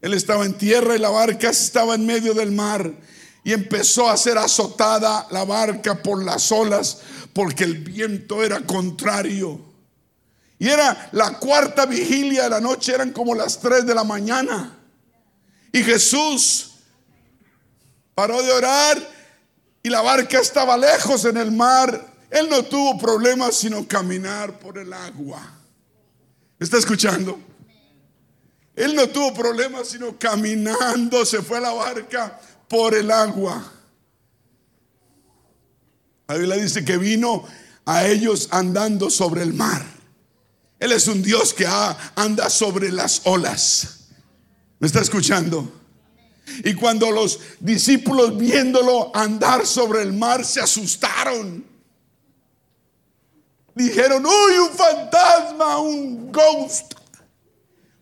Él estaba en tierra y la barca estaba en medio del mar. Y empezó a ser azotada la barca por las olas porque el viento era contrario. Y era la cuarta vigilia de la noche, eran como las tres de la mañana. Y Jesús paró de orar y la barca estaba lejos en el mar. Él no tuvo problemas sino caminar por el agua. ¿Está escuchando? Él no tuvo problemas, sino caminando se fue a la barca por el agua. La Biblia dice que vino a ellos andando sobre el mar. Él es un Dios que anda sobre las olas. ¿Me está escuchando? Y cuando los discípulos viéndolo andar sobre el mar se asustaron. Dijeron, uy, un fantasma, un ghost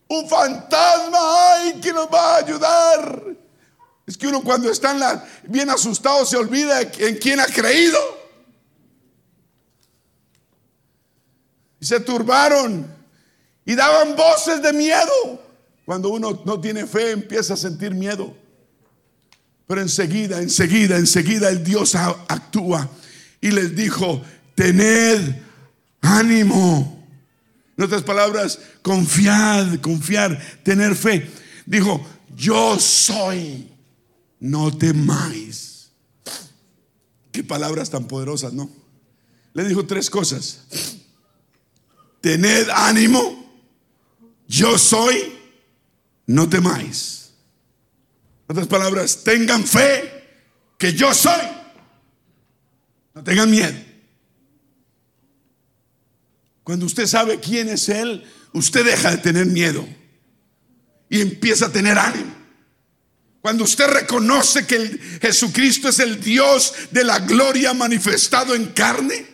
un fantasma, ay, que nos va a ayudar. Es que uno cuando está bien asustado se olvida en quién ha creído. Y se turbaron y daban voces de miedo. Cuando uno no tiene fe empieza a sentir miedo. Pero enseguida, enseguida, enseguida el Dios actúa y les dijo, tened ánimo. En otras palabras, confiar, confiar, tener fe. Dijo, yo soy, no temáis. Qué palabras tan poderosas, ¿no? Le dijo tres cosas. Tened ánimo, yo soy, no temáis. En otras palabras, tengan fe que yo soy. No tengan miedo. Cuando usted sabe quién es Él, usted deja de tener miedo y empieza a tener ánimo. Cuando usted reconoce que Jesucristo es el Dios de la gloria manifestado en carne,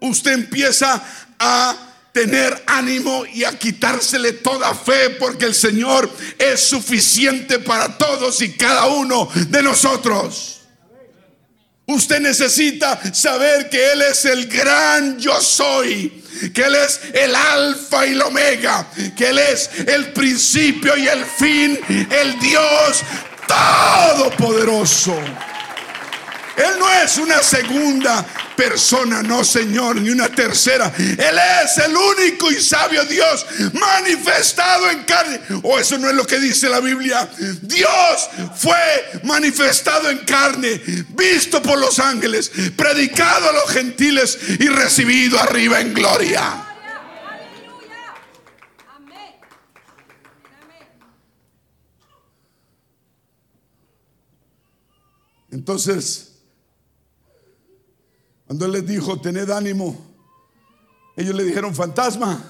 usted empieza a tener ánimo y a quitársele toda fe porque el Señor es suficiente para todos y cada uno de nosotros. Usted necesita saber que Él es el gran yo soy que Él es el alfa y el omega, que Él es el principio y el fin, el Dios todopoderoso. Él no es una segunda persona, no Señor, ni una tercera. Él es el único y sabio Dios manifestado en carne. O oh, eso no es lo que dice la Biblia. Dios fue manifestado en carne, visto por los ángeles, predicado a los gentiles y recibido arriba en gloria. Entonces, cuando Él les dijo, tened ánimo, ellos le dijeron, fantasma.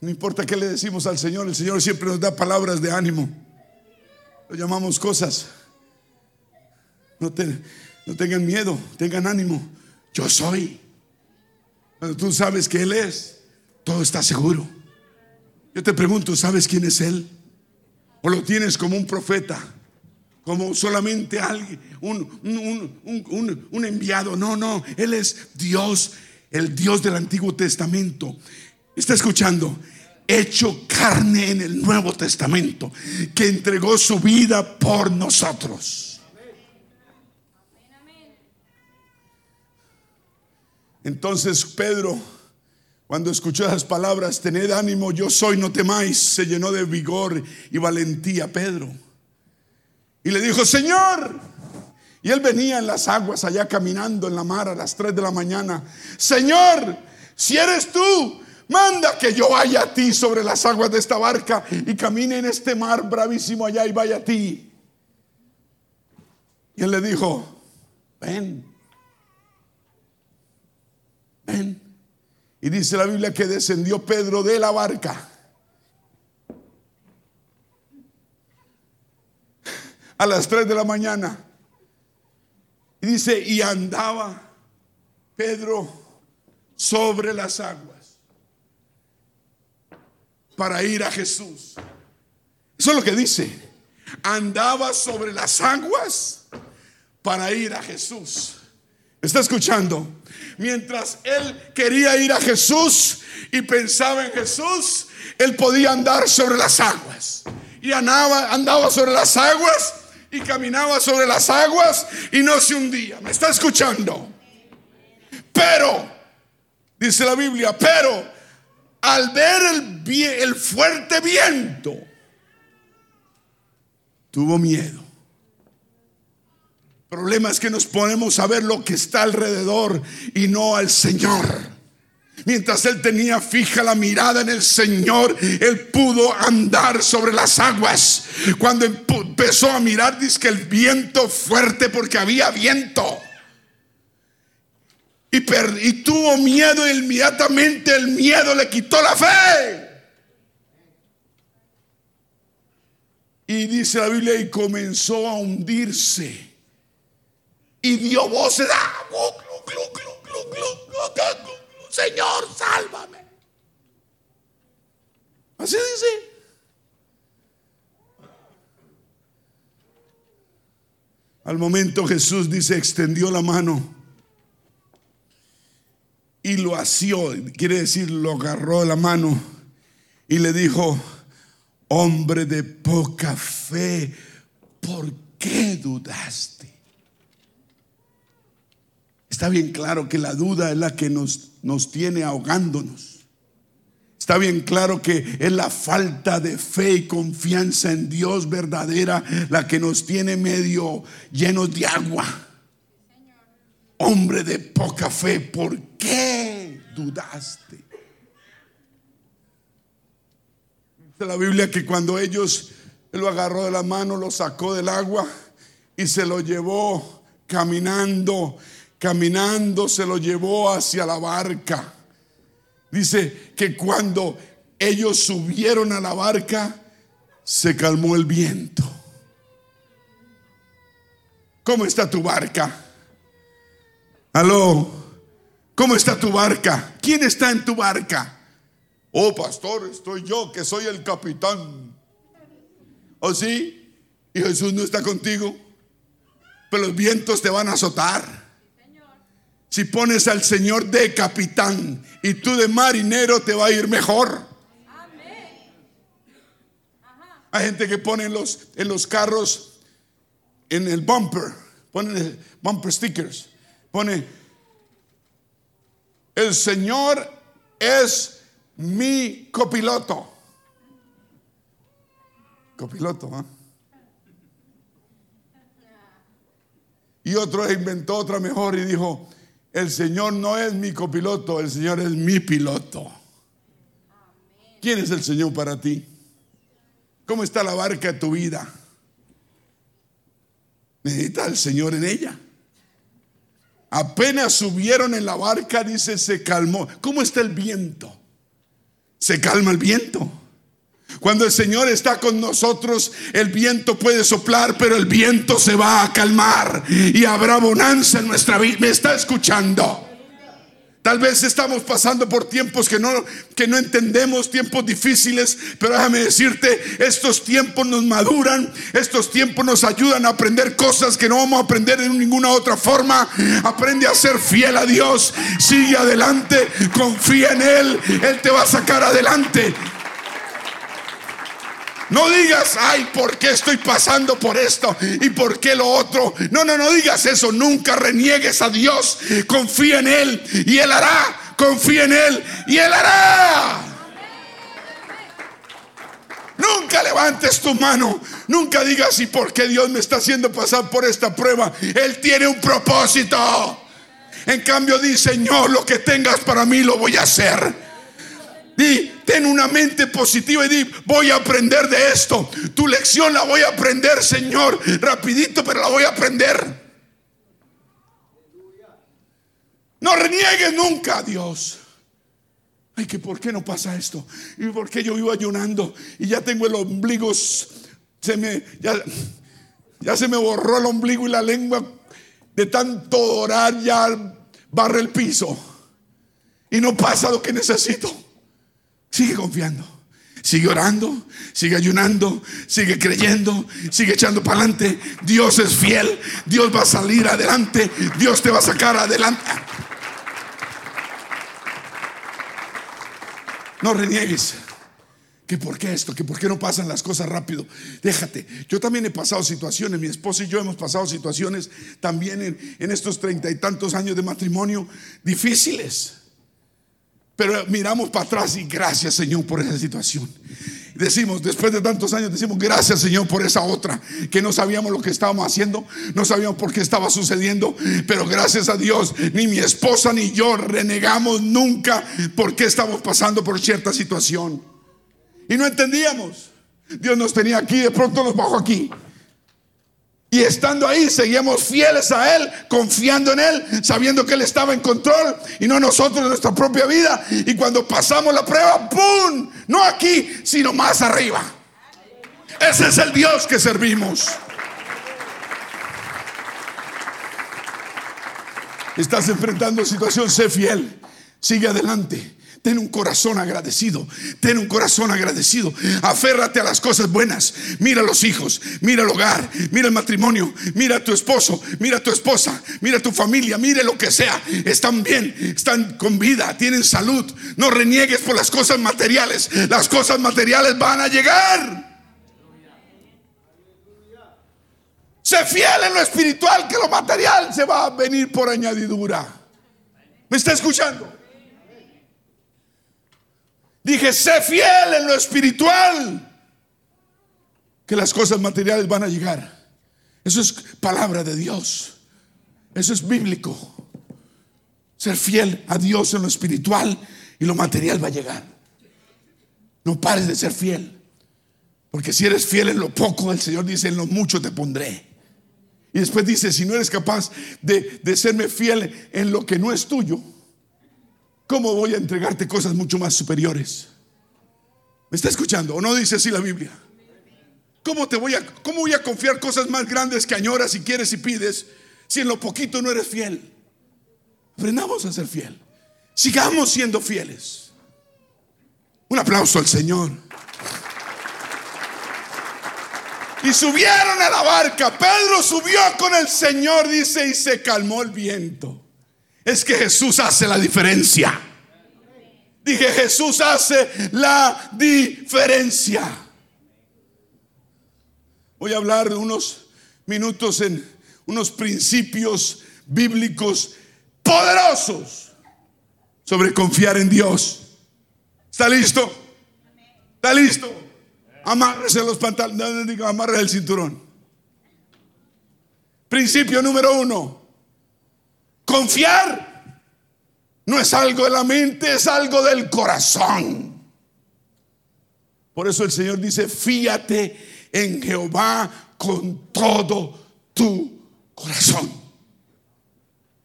No importa qué le decimos al Señor, el Señor siempre nos da palabras de ánimo. Lo llamamos cosas. No, no tengan miedo, tengan ánimo. Yo soy. Cuando tú sabes que Él es, todo está seguro. Yo te pregunto, ¿sabes quién es Él? ¿O lo tienes como un profeta? Como solamente alguien, un, un, enviado. No, no, Él es Dios, el Dios del Antiguo Testamento. Está escuchando, hecho carne en el Nuevo Testamento, que entregó su vida por nosotros. Entonces Pedro, cuando escuchó esas palabras, tened ánimo, yo soy, no temáis, se llenó de vigor y valentía Pedro. Y le dijo, Señor. Y él venía en las aguas allá caminando en la mar a las 3 de la mañana. Señor, si eres tú, manda que yo vaya a ti sobre las aguas de esta barca y camine en este mar bravísimo allá y vaya a ti. Y él le dijo, ven, ven. Y dice la Biblia que descendió Pedro de la barca a las 3 de la mañana. Y dice, y andaba Pedro sobre las aguas para ir a Jesús. Eso es lo que dice. Andaba sobre las aguas para ir a Jesús. ¿Está escuchando? Mientras él quería ir a Jesús y pensaba en Jesús, él podía andar sobre las aguas. Y andaba, andaba sobre las aguas y caminaba sobre las aguas y no se hundía. ¿Me está escuchando? Pero, dice la Biblia, pero al ver el, el fuerte viento, tuvo miedo. El problema es que nos ponemos a ver lo que está alrededor y no al Señor. Mientras él tenía fija la mirada en el Señor, él pudo andar sobre las aguas. Cuando empezó a mirar, dice que el viento fuerte, porque había viento. Y, tuvo miedo e inmediatamente el miedo le quitó la fe. Y dice la Biblia, y comenzó a hundirse. Y dio voces. ¡Ah! Señor, Así dice. Al momento Jesús dice, extendió la mano y lo asió, quiere decir, lo agarró de la mano y le dijo, hombre de poca fe, ¿por qué dudaste? Está bien claro que la duda es la que nos, nos tiene ahogándonos. Está bien claro que es la falta de fe y confianza en Dios verdadera la que nos tiene medio llenos de agua. Hombre de poca fe, ¿por qué dudaste? Dice la Biblia que cuando ellos lo agarró de la mano, lo sacó del agua y se lo llevó caminando caminando se lo llevó hacia la barca. Dice que cuando ellos subieron a la barca, se calmó el viento. ¿Cómo está tu barca? Aló, ¿cómo está tu barca? ¿Quién está en tu barca? Oh, pastor, estoy yo que soy el capitán. ¿O ¿Oh, sí? Y Jesús no está contigo. Pero los vientos te van a azotar. Si pones al Señor de capitán y tú de marinero, te va a ir mejor. Hay gente que pone en los, en los carros, en el bumper, ponen bumper stickers, pone, el Señor es mi copiloto. Copiloto, ¿ah? Y otro inventó otra mejor y dijo, el Señor no es mi copiloto, el Señor es mi piloto. ¿Quién es el Señor para ti? ¿Cómo está la barca de tu vida? Necesita el Señor en ella. Apenas subieron en la barca, dice, se calmó. ¿Cómo está el viento? Se calma el viento. Cuando el Señor está con nosotros, el viento puede soplar, pero el viento se va a calmar y habrá bonanza en nuestra vida. ¿Me está escuchando? Tal vez estamos pasando por tiempos que no, que no entendemos, tiempos difíciles, pero déjame decirte, estos tiempos nos maduran, estos tiempos nos ayudan a aprender cosas que no vamos a aprender de ninguna otra forma. Aprende a ser fiel a Dios, sigue adelante, confía en Él, Él te va a sacar adelante. No digas, ay, ¿por qué estoy pasando por esto? ¿Y por qué lo otro? No, no, no digas eso. Nunca reniegues a Dios. Confía en Él y Él hará. Confía en Él y Él hará. Nunca levantes tu mano. Nunca digas, ¿y por qué Dios me está haciendo pasar por esta prueba? Él tiene un propósito. En cambio, di, Señor, lo que tengas para mí lo voy a hacer. Di, ten una mente positiva y di, voy a aprender de esto. Tu lección la voy a aprender, Señor, rapidito, pero la voy a aprender. No reniegues nunca a Dios. Ay, que por qué no pasa esto? ¿Y por qué yo vivo ayunando? Y ya tengo el ombligo, se me, ya, ya se me borró el ombligo y la lengua de tanto orar ya barre el piso. Y no pasa lo que necesito. Sigue confiando. Sigue orando, sigue ayunando, sigue creyendo, sigue echando para adelante. Dios es fiel, Dios va a salir adelante, Dios te va a sacar adelante. No reniegues. Que por qué esto, que por qué no pasan las cosas rápido. Déjate. Yo también he pasado situaciones, mi esposa y yo hemos pasado situaciones también en, en estos treinta y tantos años de matrimonio difíciles. Pero miramos para atrás y gracias Señor por esa situación. Decimos, después de tantos años, decimos, gracias Señor por esa otra, que no sabíamos lo que estábamos haciendo, no sabíamos por qué estaba sucediendo, pero gracias a Dios, ni mi esposa ni yo renegamos nunca por qué estamos pasando por cierta situación. Y no entendíamos. Dios nos tenía aquí, de pronto nos bajó aquí. Y estando ahí, seguíamos fieles a Él, confiando en Él, sabiendo que Él estaba en control y no nosotros en nuestra propia vida. Y cuando pasamos la prueba, ¡pum! No aquí, sino más arriba. Ese es el Dios que servimos. Estás enfrentando situación, sé fiel, sigue adelante. Ten un corazón agradecido. Ten un corazón agradecido. Aférrate a las cosas buenas. Mira los hijos. Mira el hogar. Mira el matrimonio. Mira a tu esposo. Mira a tu esposa. Mira a tu familia. Mire lo que sea. Están bien. Están con vida. Tienen salud. No reniegues por las cosas materiales. Las cosas materiales van a llegar. Sé fiel en lo espiritual que lo material se va a venir por añadidura. ¿Me está escuchando? Dije, sé fiel en lo espiritual, que las cosas materiales van a llegar. Eso es palabra de Dios. Eso es bíblico. Ser fiel a Dios en lo espiritual y lo material va a llegar. No pares de ser fiel. Porque si eres fiel en lo poco, el Señor dice, en lo mucho te pondré. Y después dice, si no eres capaz de, de serme fiel en lo que no es tuyo, ¿cómo voy a entregarte cosas mucho más superiores? ¿Me está escuchando? ¿O no dice así la Biblia? ¿Cómo, te voy a, ¿Cómo voy a confiar cosas más grandes que añoras y quieres y pides si en lo poquito no eres fiel? Aprendamos a ser fiel. Sigamos siendo fieles. Un aplauso al Señor. Y subieron a la barca. Pedro subió con el Señor, dice, y se calmó el viento. Es que Jesús hace la diferencia. Dije, Jesús hace la diferencia. Voy a hablar unos minutos en unos principios bíblicos poderosos sobre confiar en Dios. ¿Está listo? ¿Está listo? Amárrese los pantalones, digo, amarre el cinturón. Principio número uno. Confiar no es algo de la mente, es algo del corazón. Por eso el Señor dice, fíate en Jehová con todo tu corazón.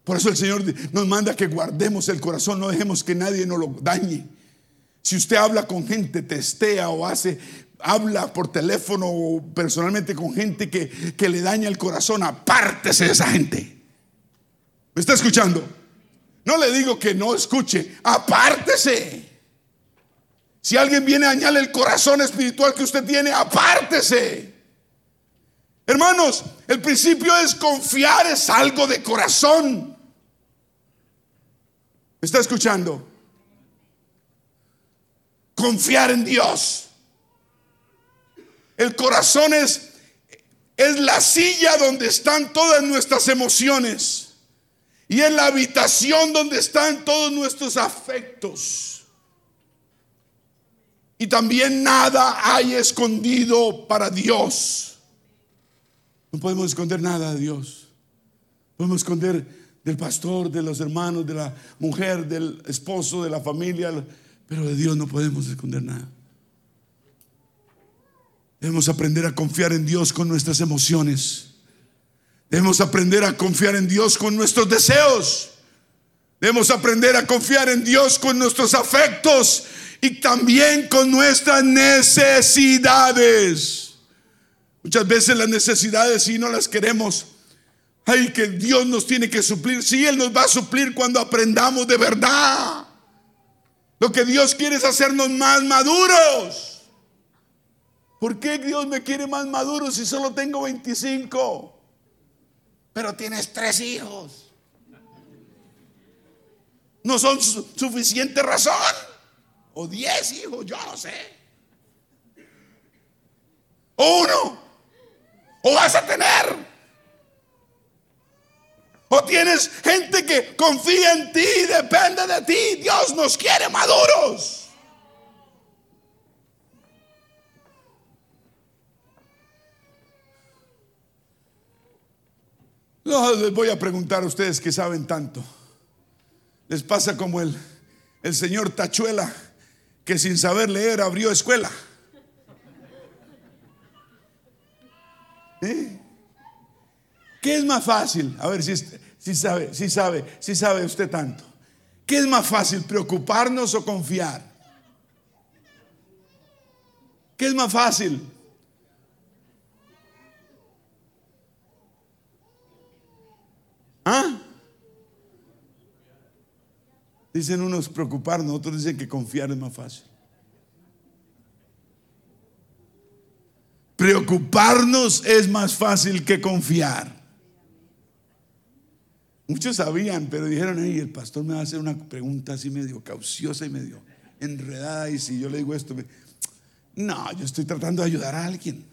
Por eso el Señor nos manda que guardemos el corazón, no dejemos que nadie nos lo dañe. Si usted habla con gente, testea o hace, habla por teléfono o personalmente con gente que, que le daña el corazón, apártese de esa gente. ¿Me está escuchando? No le digo que no escuche, apártese. Si alguien viene a dañarle el corazón espiritual que usted tiene, apártese. Hermanos, el principio es confiar, es algo de corazón. ¿Me está escuchando? Confiar en Dios. El corazón es, es la silla donde están todas nuestras emociones. Y es la habitación donde están todos nuestros afectos. Y también nada hay escondido para Dios. No podemos esconder nada de Dios. Podemos esconder del pastor, de los hermanos, de la mujer, del esposo, de la familia, pero de Dios no podemos esconder nada. Debemos aprender a confiar en Dios con nuestras emociones. Debemos aprender a confiar en Dios con nuestros deseos. Debemos aprender a confiar en Dios con nuestros afectos y también con nuestras necesidades. Muchas veces las necesidades si no las queremos. Ay, que Dios nos tiene que suplir. Sí, Él nos va a suplir cuando aprendamos de verdad. Lo que Dios quiere es hacernos más maduros. ¿Por qué Dios me quiere más maduro si solo tengo 25? Pero tienes tres hijos. No son suficiente razón. O diez hijos, yo no sé. O uno. O vas a tener. O tienes gente que confía en ti, depende de ti. Dios nos quiere maduros. No les voy a preguntar a ustedes que saben tanto. Les pasa como el, el señor Tachuela, que sin saber leer abrió escuela. ¿Eh? ¿Qué es más fácil? A ver si, si sabe, si sabe, si sabe usted tanto. ¿Qué es más fácil, preocuparnos o confiar? ¿Qué es más fácil? ¿Ah? Dicen unos preocuparnos, otros dicen que confiar es más fácil. Preocuparnos es más fácil que confiar. Muchos sabían, pero dijeron, hey, el pastor me va a hacer una pregunta así medio cauciosa y medio enredada. Y si yo le digo esto, no, yo estoy tratando de ayudar a alguien.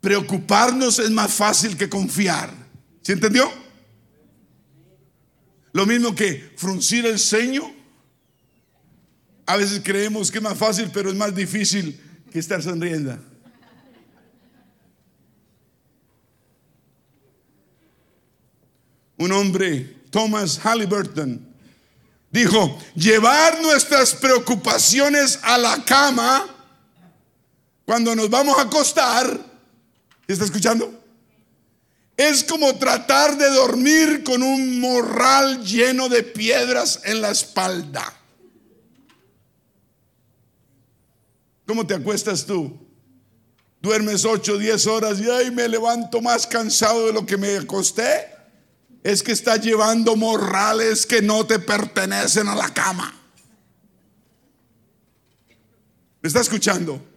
Preocuparnos es más fácil que confiar. ¿Se entendió? Lo mismo que fruncir el ceño. A veces creemos que es más fácil, pero es más difícil que estar sonriendo. Un hombre, Thomas Halliburton, dijo, llevar nuestras preocupaciones a la cama cuando nos vamos a acostar. ¿Está escuchando? Es como tratar de dormir con un morral lleno de piedras en la espalda. ¿Cómo te acuestas tú? Duermes 8, 10 horas y ay, me levanto más cansado de lo que me acosté. Es que estás llevando morrales que no te pertenecen a la cama. ¿Me está escuchando?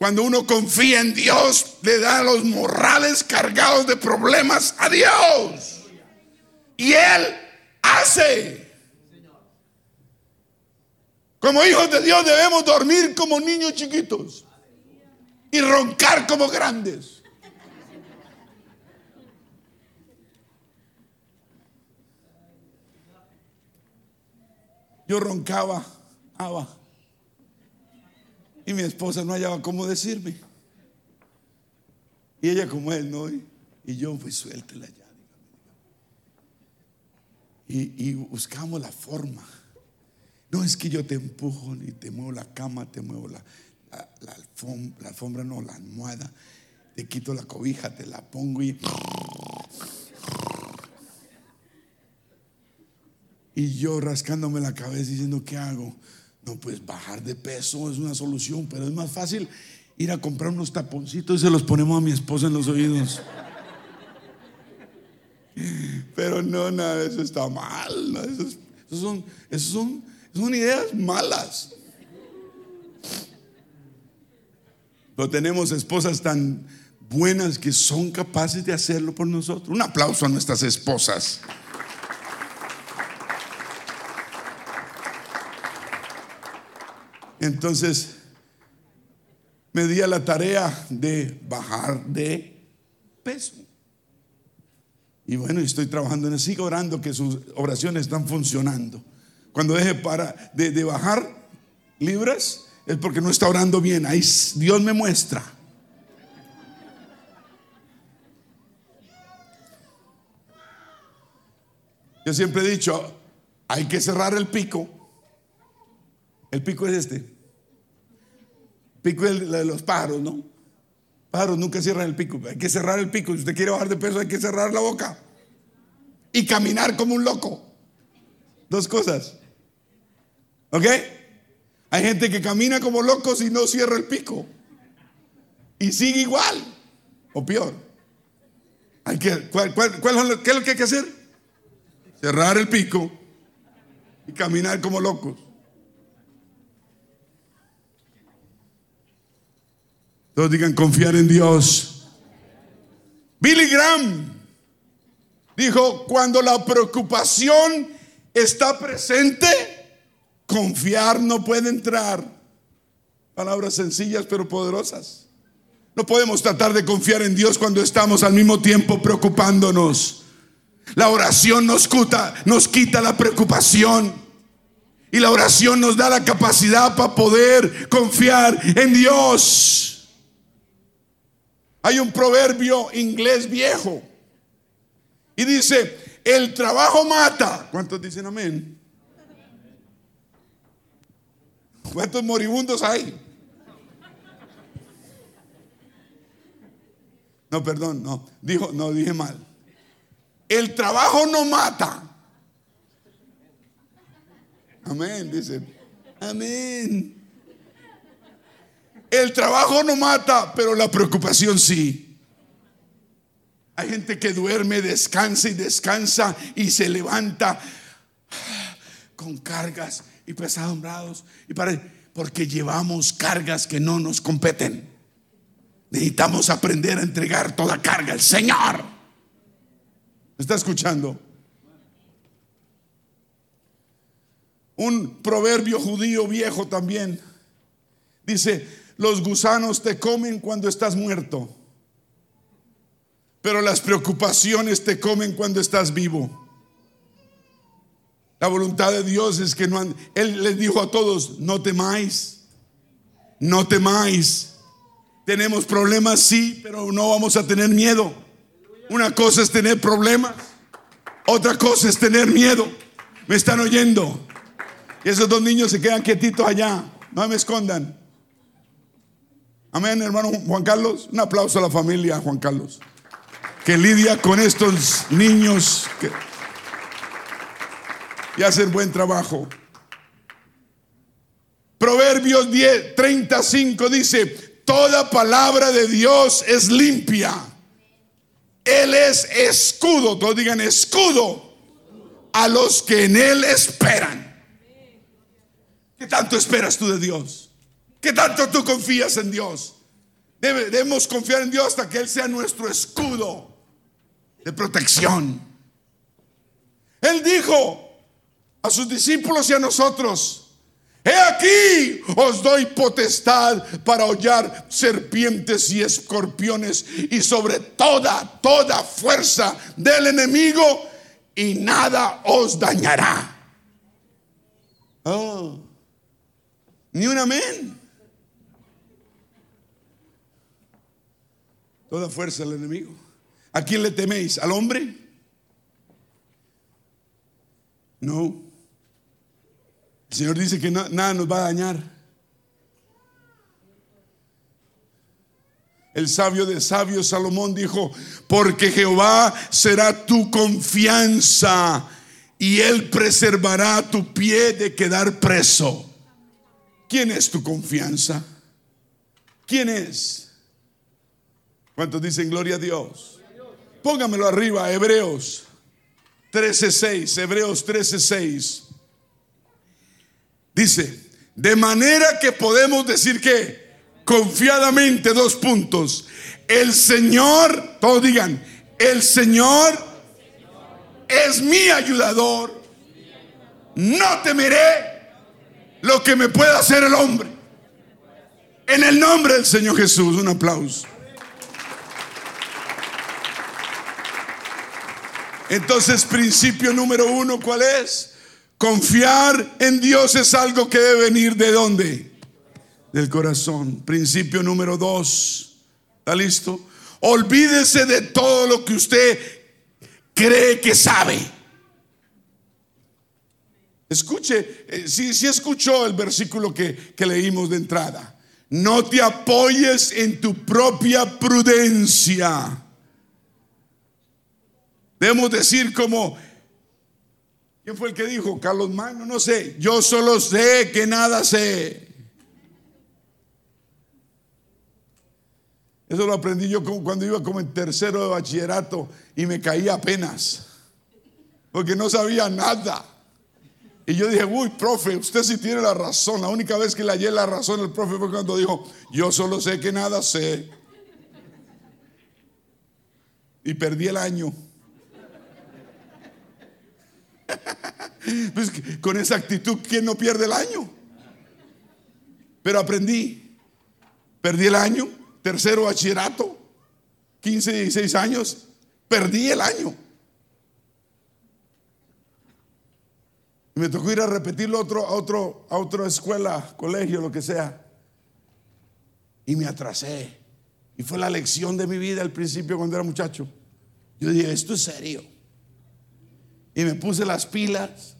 Cuando uno confía en Dios, le da los morrales cargados de problemas a Dios. Y Él hace. Como hijos de Dios debemos dormir como niños chiquitos y roncar como grandes. Yo roncaba, abajo. Y mi esposa no hallaba cómo decirme. Y ella como él, ¿no? Y yo, pues suéltela ya. Y, y buscamos la forma. No es que yo te empujo ni te muevo la cama, te muevo la, la, alfombra, la alfombra, no, la almohada. Te quito la cobija, te la pongo y... Y yo rascándome la cabeza diciendo, ¿qué hago? No, pues bajar de peso es una solución, pero es más fácil ir a comprar unos taponcitos y se los ponemos a mi esposa en los oídos. Pero no, nada, eso está mal. Eso, son, eso son, son ideas malas. Pero tenemos esposas tan buenas que son capaces de hacerlo por nosotros. Un aplauso a nuestras esposas. Entonces, me di a la tarea de bajar de peso. Y bueno, estoy trabajando en eso, sigo orando que sus oraciones están funcionando. Cuando deje para de, de bajar libras, es porque no está orando bien. Ahí Dios me muestra. Yo siempre he dicho, hay que cerrar el pico. El pico es este. Pico es de los pájaros, ¿no? Pájaros nunca cierran el pico. Hay que cerrar el pico. Si usted quiere bajar de peso, hay que cerrar la boca. Y caminar como un loco. Dos cosas. ¿Ok? Hay gente que camina como loco si no cierra el pico. Y sigue igual. O peor. Hay que, ¿cuál, ¿Qué es lo que hay que hacer? Cerrar el pico y caminar como locos. Todos digan confiar en Dios. Billy Graham dijo, cuando la preocupación está presente, confiar no puede entrar. Palabras sencillas pero poderosas. No podemos tratar de confiar en Dios cuando estamos al mismo tiempo preocupándonos. La oración nos quita, nos quita la preocupación. Y la oración nos da la capacidad para poder confiar en Dios. Hay un proverbio inglés viejo y dice, el trabajo mata. ¿Cuántos dicen amén? ¿Cuántos moribundos hay? No, perdón, no. Dijo, no dije mal. El trabajo no mata. Amén, dice. Amén. El trabajo no mata, pero la preocupación sí. Hay gente que duerme, descansa y descansa y se levanta con cargas y pesados y para, porque llevamos cargas que no nos competen. Necesitamos aprender a entregar toda carga al Señor. ¿Me está escuchando? Un proverbio judío viejo también dice, los gusanos te comen cuando estás muerto, pero las preocupaciones te comen cuando estás vivo. La voluntad de Dios es que no Él les dijo a todos, no temáis, no temáis. Tenemos problemas, sí, pero no vamos a tener miedo. Una cosa es tener problemas, otra cosa es tener miedo. ¿Me están oyendo? Y esos dos niños se quedan quietitos allá, no me escondan. Amén, hermano Juan Carlos. Un aplauso a la familia Juan Carlos, que lidia con estos niños y hacen buen trabajo. Proverbios 10, 35 dice, toda palabra de Dios es limpia. Él es escudo, todos digan escudo, a los que en Él esperan. ¿Qué tanto esperas tú de Dios? ¿Qué tanto tú confías en Dios? Debemos confiar en Dios hasta que Él sea nuestro escudo de protección. Él dijo a sus discípulos y a nosotros, He aquí, os doy potestad para hollar serpientes y escorpiones y sobre toda, toda fuerza del enemigo y nada os dañará. Oh, ni un amén. Toda fuerza al enemigo. ¿A quién le teméis? ¿Al hombre? No. El Señor dice que nada nos va a dañar. El sabio de sabios Salomón dijo, porque Jehová será tu confianza y él preservará tu pie de quedar preso. ¿Quién es tu confianza? ¿Quién es? ¿Cuántos dicen gloria a Dios? Póngamelo arriba, Hebreos. 13:6, Hebreos 13:6. Dice, de manera que podemos decir que confiadamente, dos puntos, el Señor, todos digan, el Señor es mi ayudador, no temeré lo que me pueda hacer el hombre. En el nombre del Señor Jesús, un aplauso. Entonces, principio número uno, ¿cuál es? Confiar en Dios es algo que debe venir de dónde? Del corazón. Principio número dos. ¿Está listo? Olvídese de todo lo que usted cree que sabe. Escuche, si, eh, si escuchó el versículo que, que leímos de entrada. No te apoyes en tu propia prudencia. Debemos decir como, ¿quién fue el que dijo? Carlos Magno, no sé, yo solo sé que nada sé. Eso lo aprendí yo cuando iba como en tercero de bachillerato y me caía apenas, porque no sabía nada. Y yo dije, uy, profe, usted sí tiene la razón. La única vez que le hallé la razón al profe fue cuando dijo, yo solo sé que nada sé. Y perdí el año. Pues con esa actitud, ¿quién no pierde el año? Pero aprendí. Perdí el año, tercero bachillerato, 15, 16 años, perdí el año. Me tocó ir a repetirlo otro, a, otro, a otra escuela, colegio, lo que sea. Y me atrasé. Y fue la lección de mi vida al principio cuando era muchacho. Yo dije, esto es serio. Y me puse las pilas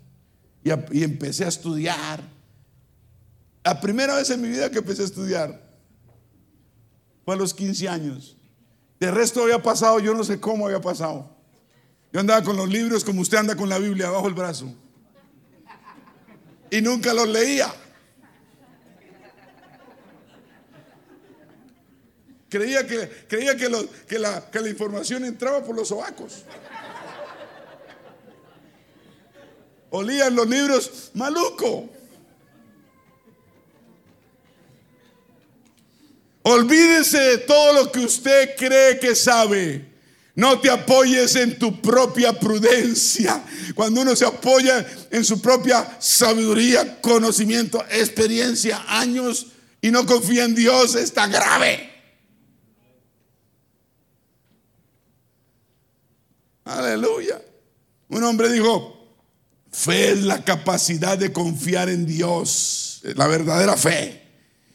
y, empecé a estudiar. La primera vez en mi vida que empecé a estudiar fue a los 15 años. De resto había pasado, yo no sé cómo había pasado. Yo andaba con los libros como usted anda con la Biblia abajo el brazo. Y nunca los leía. Creía que, creía que, la, que la información entraba por los sobacos. Olían los libros maluco. Olvídese de todo lo que usted cree que sabe. No te apoyes en tu propia prudencia. Cuando uno se apoya en su propia sabiduría, conocimiento, experiencia, años y no confía en Dios, está grave. Aleluya. Un hombre dijo, Fe es la capacidad de confiar en Dios, la verdadera fe.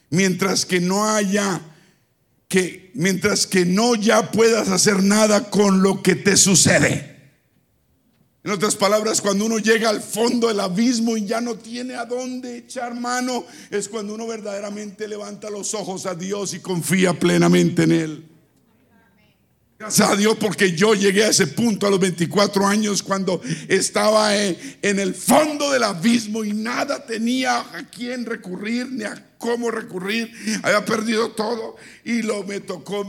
Mientras que no haya que mientras que no ya puedas hacer nada con lo que te sucede. En otras palabras, cuando uno llega al fondo del abismo y ya no tiene a dónde echar mano, es cuando uno verdaderamente levanta los ojos a Dios y confía plenamente en Él. Gracias a Dios porque yo llegué a ese punto a los 24 años cuando estaba en, el fondo del abismo y nada tenía a quién recurrir ni a cómo recurrir. Había perdido todo y lo me tocó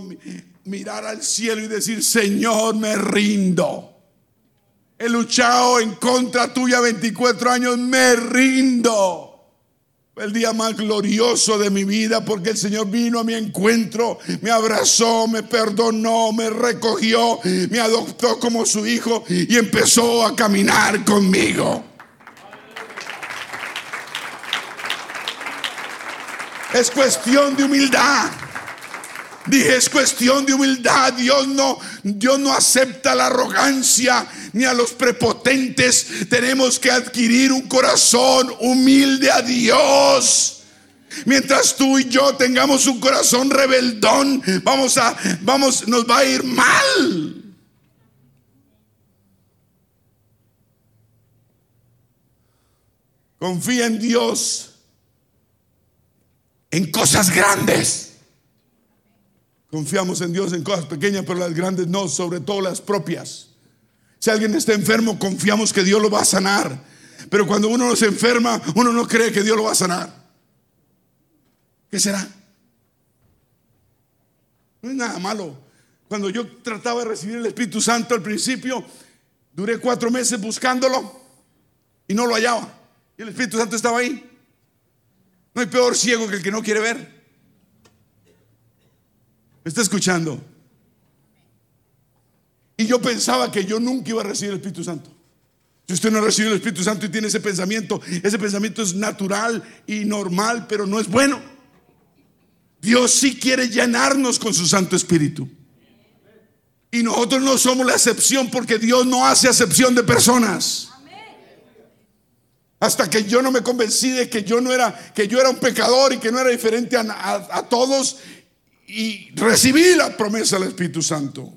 mirar al cielo y decir, Señor, me rindo. He luchado en contra tuya 24 años, me rindo el día más glorioso de mi vida porque el Señor vino a mi encuentro, me abrazó, me perdonó, me recogió, me adoptó como su hijo y empezó a caminar conmigo. Es cuestión de humildad. Dije, es cuestión de humildad. Dios no, Dios no acepta la arrogancia ni a los prepotentes. Tenemos que adquirir un corazón humilde a Dios. Mientras tú y yo tengamos un corazón rebeldón, vamos a, vamos, nos va a ir mal. Confía en Dios en cosas grandes. Confiamos en Dios en cosas pequeñas, pero las grandes no, sobre todo las propias. Si alguien está enfermo, confiamos que Dios lo va a sanar. Pero cuando uno no se enferma, uno no cree que Dios lo va a sanar. ¿Qué será? No es nada malo. Cuando yo trataba de recibir el Espíritu Santo al principio, Duré cuatro meses buscándolo y no lo hallaba. Y el Espíritu Santo estaba ahí. No hay peor ciego que el que no quiere ver. ¿Me está escuchando? Y yo pensaba que yo nunca iba a recibir el Espíritu Santo. Si usted no ha recibido el Espíritu Santo y tiene ese pensamiento, ese pensamiento es natural y normal, pero no es bueno. Dios sí quiere llenarnos con su Santo Espíritu. Y nosotros no somos la excepción porque Dios no hace excepción de personas. Hasta que yo no me convencí de que yo no era, que yo era un pecador y que no era diferente a todos y recibí la promesa del Espíritu Santo.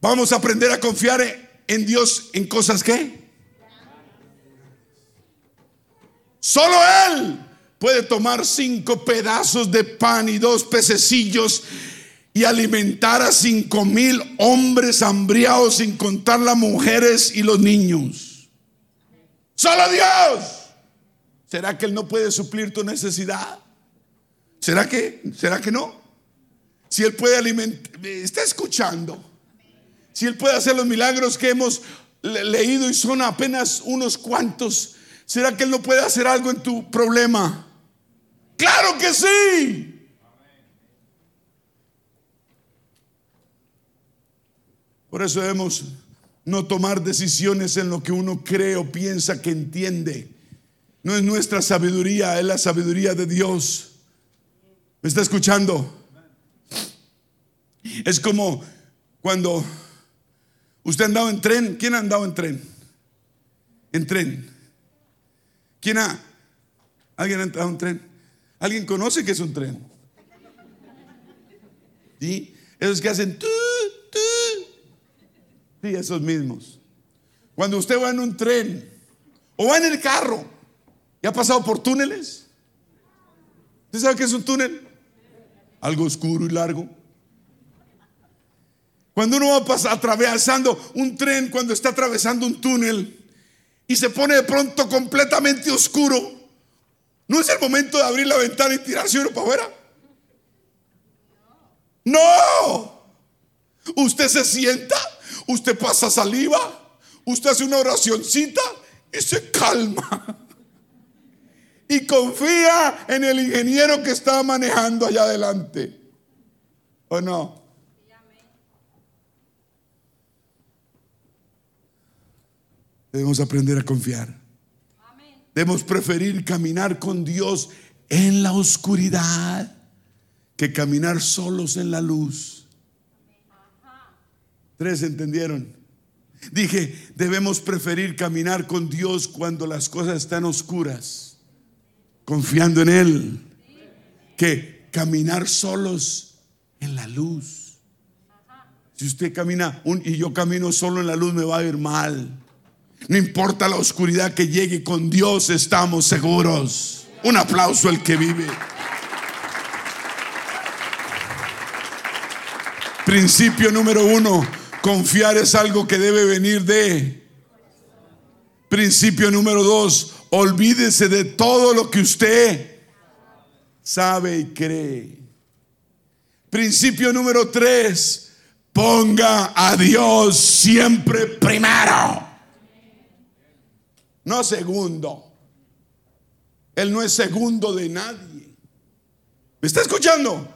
Vamos a aprender a confiar en Dios en cosas que solo Él puede tomar cinco pedazos de pan y dos pececillos y alimentar a cinco mil hombres hambriados sin contar las mujeres y los niños. Solo Dios. ¿Será que Él no puede suplir tu necesidad? ¿Será que, será que no? Si Él puede alimentar, está escuchando. Si Él puede hacer los milagros que hemos leído y son apenas unos cuantos, ¿será que Él no puede hacer algo en tu problema? Claro que sí. Por eso debemos no tomar decisiones en lo que uno cree o piensa que entiende. No es nuestra sabiduría, es la sabiduría de Dios. ¿Me está escuchando? Es como cuando ¿Usted ha andado en tren? ¿Quién ha andado en tren? En tren. ¿Quién ha? ¿Alguien ha andado en tren? ¿Alguien conoce qué es un tren? ¿Sí? Esos que hacen tu, tu. Sí, esos mismos. Cuando usted va en un tren o va en el carro y ha pasado por túneles. ¿Usted sabe qué es un túnel? Algo oscuro y largo. Cuando uno va pasar, atravesando un tren, cuando está atravesando un túnel y se pone de pronto completamente oscuro, ¿no es el momento de abrir la ventana y tirarse uno para afuera? No. Usted se sienta, usted pasa saliva, usted hace una oracioncita y se calma. Y confía en el ingeniero que está manejando allá adelante. ¿O no? Debemos aprender a confiar. Debemos preferir caminar con Dios en la oscuridad que caminar solos en la luz. Tres entendieron. Dije, debemos preferir caminar con Dios cuando las cosas están oscuras, confiando en Él, que caminar solos en la luz. Si usted camina y yo camino solo en la luz, me va a ir mal. No importa la oscuridad que llegue, con Dios estamos seguros. Un aplauso al que vive. Principio número uno, confiar es algo que debe venir de. Principio número dos, olvídese de todo lo que usted sabe y cree. Principio número tres, ponga a Dios siempre primero no segundo. Él no es segundo de nadie. ¿Me está escuchando?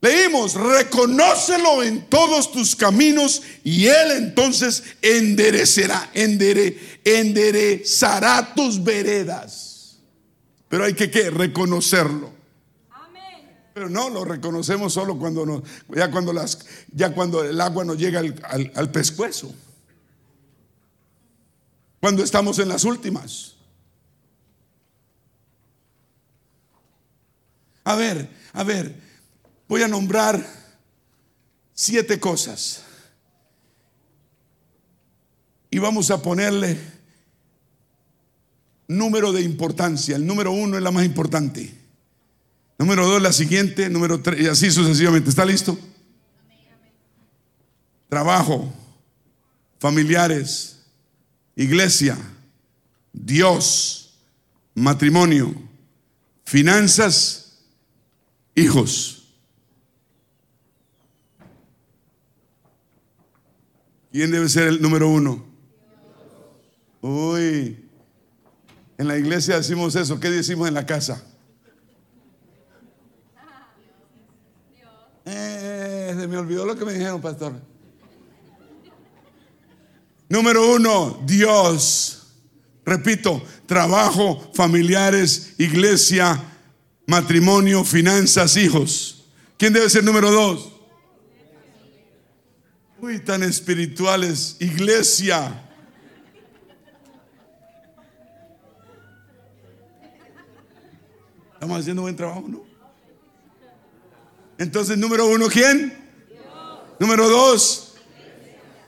Leímos, reconócelo en todos tus caminos y Él entonces enderecerá, enderezará tus veredas. Pero hay que ¿qué? reconocerlo. Pero no lo reconocemos solo cuando nos, ya cuando las, ya cuando el agua nos llega al, al pescuezo cuando estamos en las últimas. A ver, a ver, voy a nombrar siete cosas. Y vamos a ponerle número de importancia. El número uno es la más importante. Número dos, la siguiente. Número tres, y así sucesivamente. ¿Está listo? Trabajo, familiares, iglesia, Dios, matrimonio, finanzas, hijos. ¿Quién debe ser el número uno? Uy, en la iglesia decimos eso. ¿Qué decimos en la casa? Eh, se me olvidó lo que me dijeron, pastor. Número uno, Dios. Repito, trabajo, familiares, iglesia, matrimonio, finanzas, hijos. ¿Quién debe ser número dos? Uy, tan espirituales, iglesia. Estamos haciendo buen trabajo, ¿no? Entonces, número uno, ¿quién? Número dos,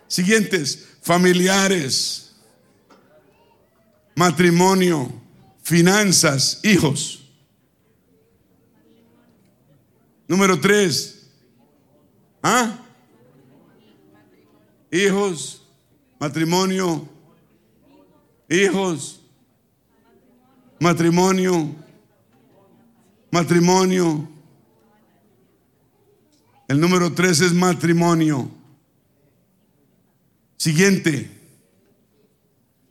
siguientes, familiares, matrimonio, finanzas, hijos. Número tres, ¿ah? Hijos, matrimonio, hijos, matrimonio, matrimonio. El número tres es matrimonio. Siguiente,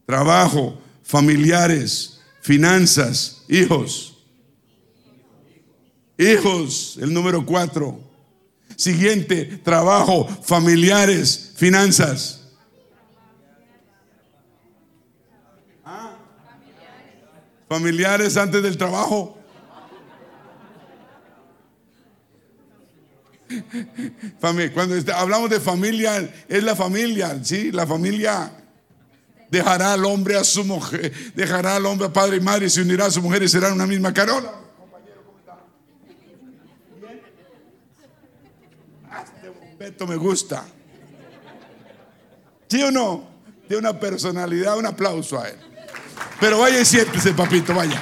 trabajo, familiares, finanzas, hijos. Hijos, el número cuatro. Siguiente, trabajo, familiares, finanzas. Familiares antes del trabajo. Cuando hablamos de familia, es la familia, ¿sí? La familia dejará al hombre a su mujer, dejará al hombre a padre y madre, se unirá a su mujer y serán una misma carola. Beto me gusta. ¿Sí o no? De una personalidad, un aplauso a él. Pero vaya y siéntese, papito, vaya.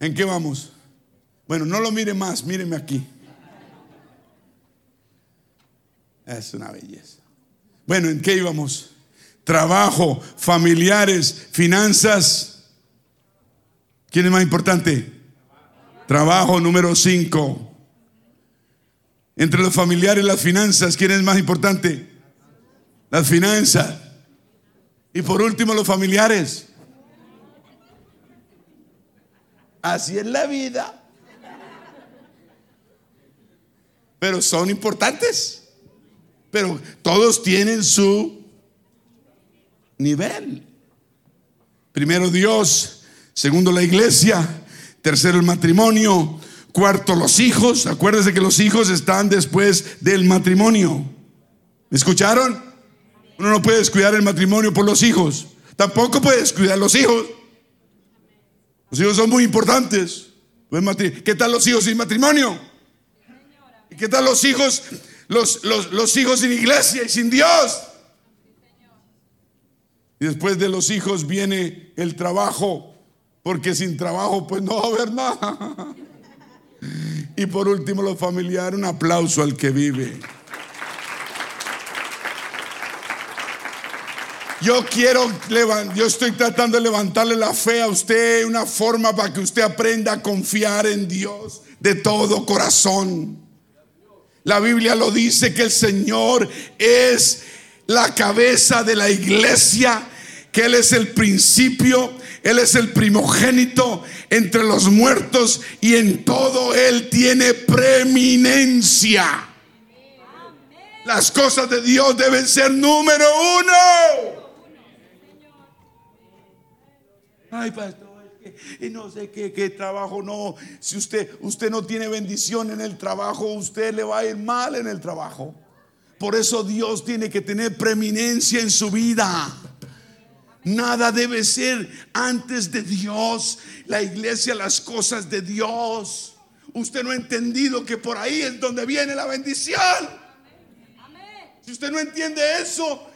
¿En qué vamos? Bueno, no lo mire más, míreme aquí. Es una belleza. Bueno, ¿en qué íbamos? Trabajo, familiares, finanzas. ¿Quién es más importante? Trabajo número 5. Entre los familiares las finanzas, ¿quién es más importante? Las finanzas. Y por último, los familiares. Así es la vida. Pero son importantes. Pero todos tienen su nivel. Primero Dios, segundo la iglesia, tercero el matrimonio, Cuarto, los hijos. Acuérdense que los hijos están después del matrimonio. ¿Me escucharon? Uno no puede descuidar el matrimonio por los hijos. Tampoco puede descuidar los hijos. Los hijos son muy importantes. ¿Qué tal los hijos sin matrimonio? ¿Y qué tal los hijos, los, los, los hijos sin iglesia y sin Dios? Y después de los hijos viene el trabajo, porque sin trabajo pues no va a haber nada. Y por último, los familiares, un aplauso al que vive. Yo quiero, yo estoy tratando de levantarle la fe a usted, una forma para que usted aprenda a confiar en Dios de todo corazón. La Biblia lo dice que el Señor es la cabeza de la iglesia, que Él es el principio él es el primogénito entre los muertos y en todo Él tiene preeminencia. Las cosas de Dios deben ser número uno. Ay, pastor, y no sé qué, trabajo no. Si usted, usted no tiene bendición en el trabajo, usted le va a ir mal en el trabajo. Por eso Dios tiene que tener preeminencia en su vida. Nada debe ser antes de Dios. La iglesia, las cosas de Dios. Usted no ha entendido que por ahí es donde viene la bendición. Si usted no entiende eso,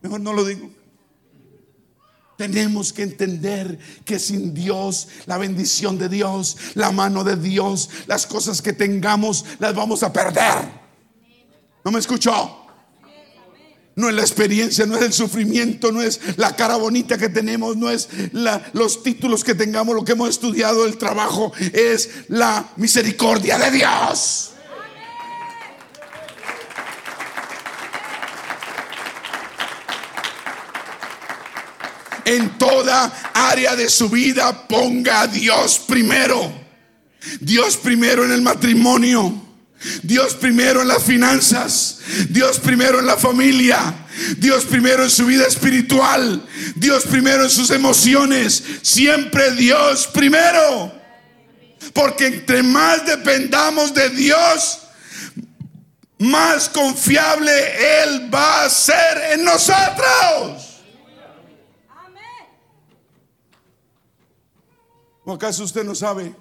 mejor no lo digo. Tenemos que entender que sin Dios, la bendición de Dios, la mano de Dios, las cosas que tengamos, las vamos a perder. ¿No me escuchó? No es la experiencia, no es el sufrimiento, no es la cara bonita que tenemos, no es los títulos que tengamos, lo que hemos estudiado, el trabajo, es la misericordia de Dios. En toda área de su vida ponga a Dios primero. Dios primero en el matrimonio. Dios primero en las finanzas, Dios primero en la familia, Dios primero en su vida espiritual, Dios primero en sus emociones, siempre Dios primero. Porque entre más dependamos de Dios, más confiable Él va a ser en nosotros. ¿O acaso usted no sabe?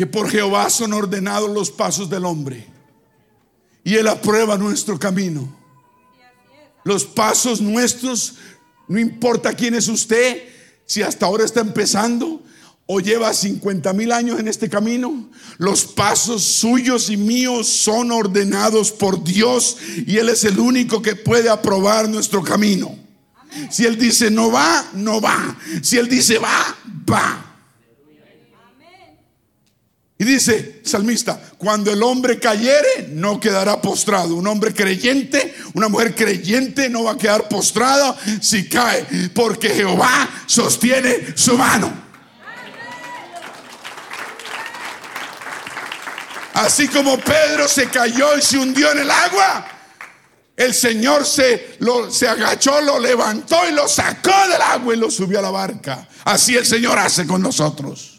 Que por Jehová son ordenados los pasos del hombre y Él aprueba nuestro camino. Los pasos nuestros, no importa quién es usted, si hasta ahora está empezando o lleva 50 mil años en este camino, los pasos suyos y míos son ordenados por Dios y Él es el único que puede aprobar nuestro camino. Si Él dice no va, no va. Si Él dice va, va. Y dice salmista, cuando el hombre cayere, no quedará postrado. Un hombre creyente, una mujer creyente no va a quedar postrada si cae, porque Jehová sostiene su mano. Así como Pedro se cayó y se hundió en el agua, el Señor se, lo, se agachó, lo levantó y lo sacó del agua y lo subió a la barca. Así el Señor hace con nosotros.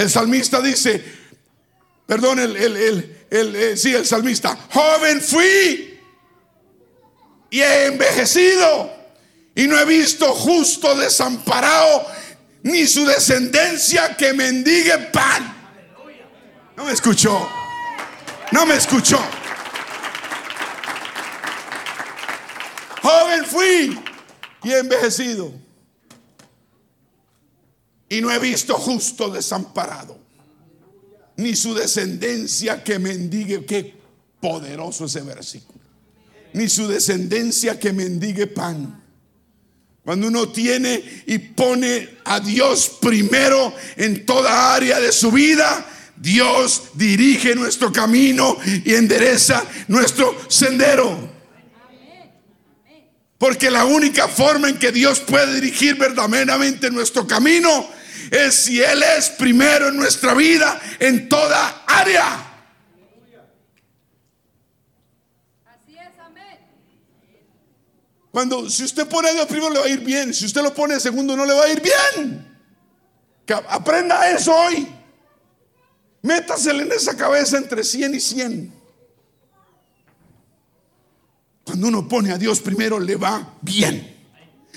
El salmista dice, perdón, el, el, el, eh, sí, el salmista, joven fui y he envejecido y no he visto justo desamparado ni su descendencia que mendigue pan. No me escuchó, no me escuchó. Joven fui y he envejecido y no he visto justo desamparado, ni su descendencia que mendigue. Qué poderoso ese versículo. Ni su descendencia que mendigue pan. Cuando uno tiene y pone a Dios primero en toda área de su vida, Dios dirige nuestro camino y endereza nuestro sendero. Porque la única forma en que Dios puede dirigir verdaderamente nuestro camino es si Él es primero en nuestra vida en toda área. Así es, amén. Cuando si usted pone a Dios primero le va a ir bien, si usted lo pone segundo no le va a ir bien. Que aprenda eso hoy. Métasele en esa cabeza entre 100 y 100. Cuando uno pone a Dios primero le va bien.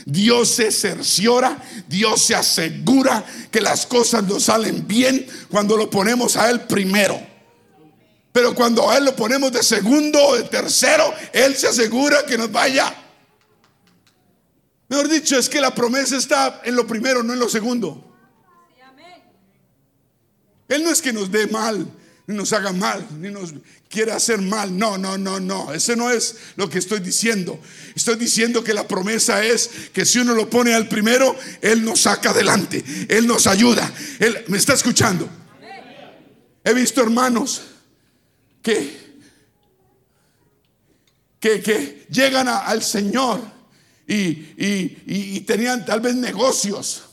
Dios se cerciora, Dios se asegura que las cosas nos salen bien cuando lo ponemos a Él primero. Pero cuando a Él lo ponemos de segundo o de tercero, Él se asegura que nos vaya. Mejor dicho, es que la promesa está en lo primero, no en lo segundo. Él no es que nos dé mal, ni nos haga mal, ni nos quiere hacer mal. No, no, no, no. Ese no es lo que estoy diciendo. Estoy diciendo que la promesa es que si uno lo pone al primero, Él nos saca adelante. Él nos ayuda. Él me está escuchando. He visto hermanos que, que, que llegan al Señor y, y tenían tal vez negocios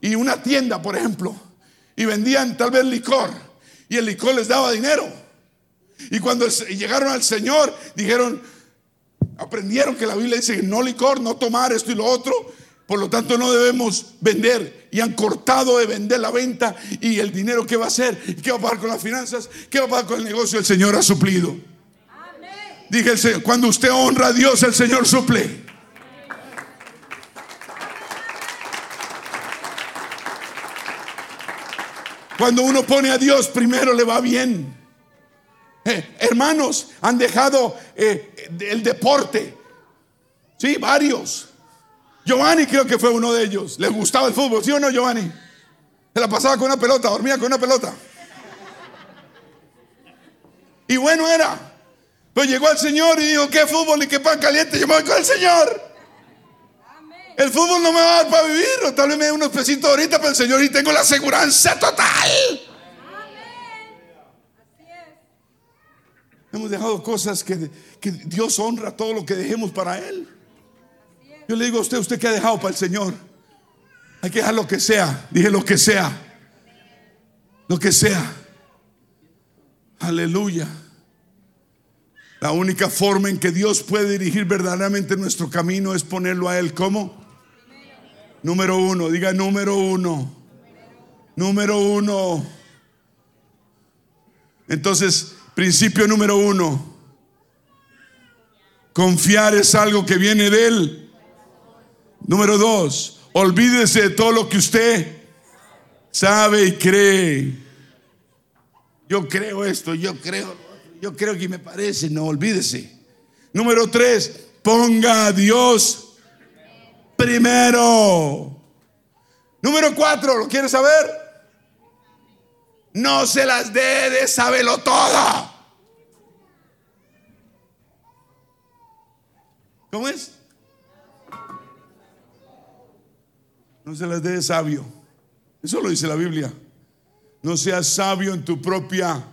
y una tienda, por ejemplo, y vendían tal vez licor y el licor les daba dinero. Y cuando llegaron al Señor, dijeron, aprendieron que la Biblia dice no licor, no tomar esto y lo otro. Por lo tanto, no debemos vender. Y han cortado de vender la venta y el dinero que va a hacer. ¿Qué va a pagar con las finanzas? ¿Qué va a pagar con el negocio? El Señor ha suplido. Dije, el Señor, cuando usted honra a Dios, el Señor suple. Cuando uno pone a Dios primero le va bien. Eh, hermanos, han dejado eh, el deporte. Sí, varios. Giovanni creo que fue uno de ellos. ¿Le gustaba el fútbol? ¿Sí o no, Giovanni? Se la pasaba con una pelota, dormía con una pelota. Y bueno era. Pero llegó al Señor y dijo, ¿qué fútbol y qué pan caliente? Yo me voy con el Señor. El fútbol no me va a dar para vivir, o tal vez me dé unos pesitos ahorita, pero el Señor y tengo la seguridad total. Hemos dejado cosas que, que, Dios honra todo lo que dejemos para Él. Yo le digo a usted, ¿usted qué ha dejado para el Señor? Hay que dejar lo que sea. Dije lo que sea. Lo que sea. Aleluya. La única forma en que Dios puede dirigir verdaderamente nuestro camino es ponerlo a Él como número uno. Diga número uno. Número uno. Entonces, principio número uno. Confiar es algo que viene de Él. Número dos. Olvídese de todo lo que usted sabe y cree. Yo creo esto, yo creo yo creo que me parece, no olvídese. Número tres, ponga a Dios primero. Número cuatro, ¿lo quiere saber? No se las dé de saberlo todo. ¿Cómo es? No se las dé de sabio. Eso lo dice la Biblia. No seas sabio en tu propia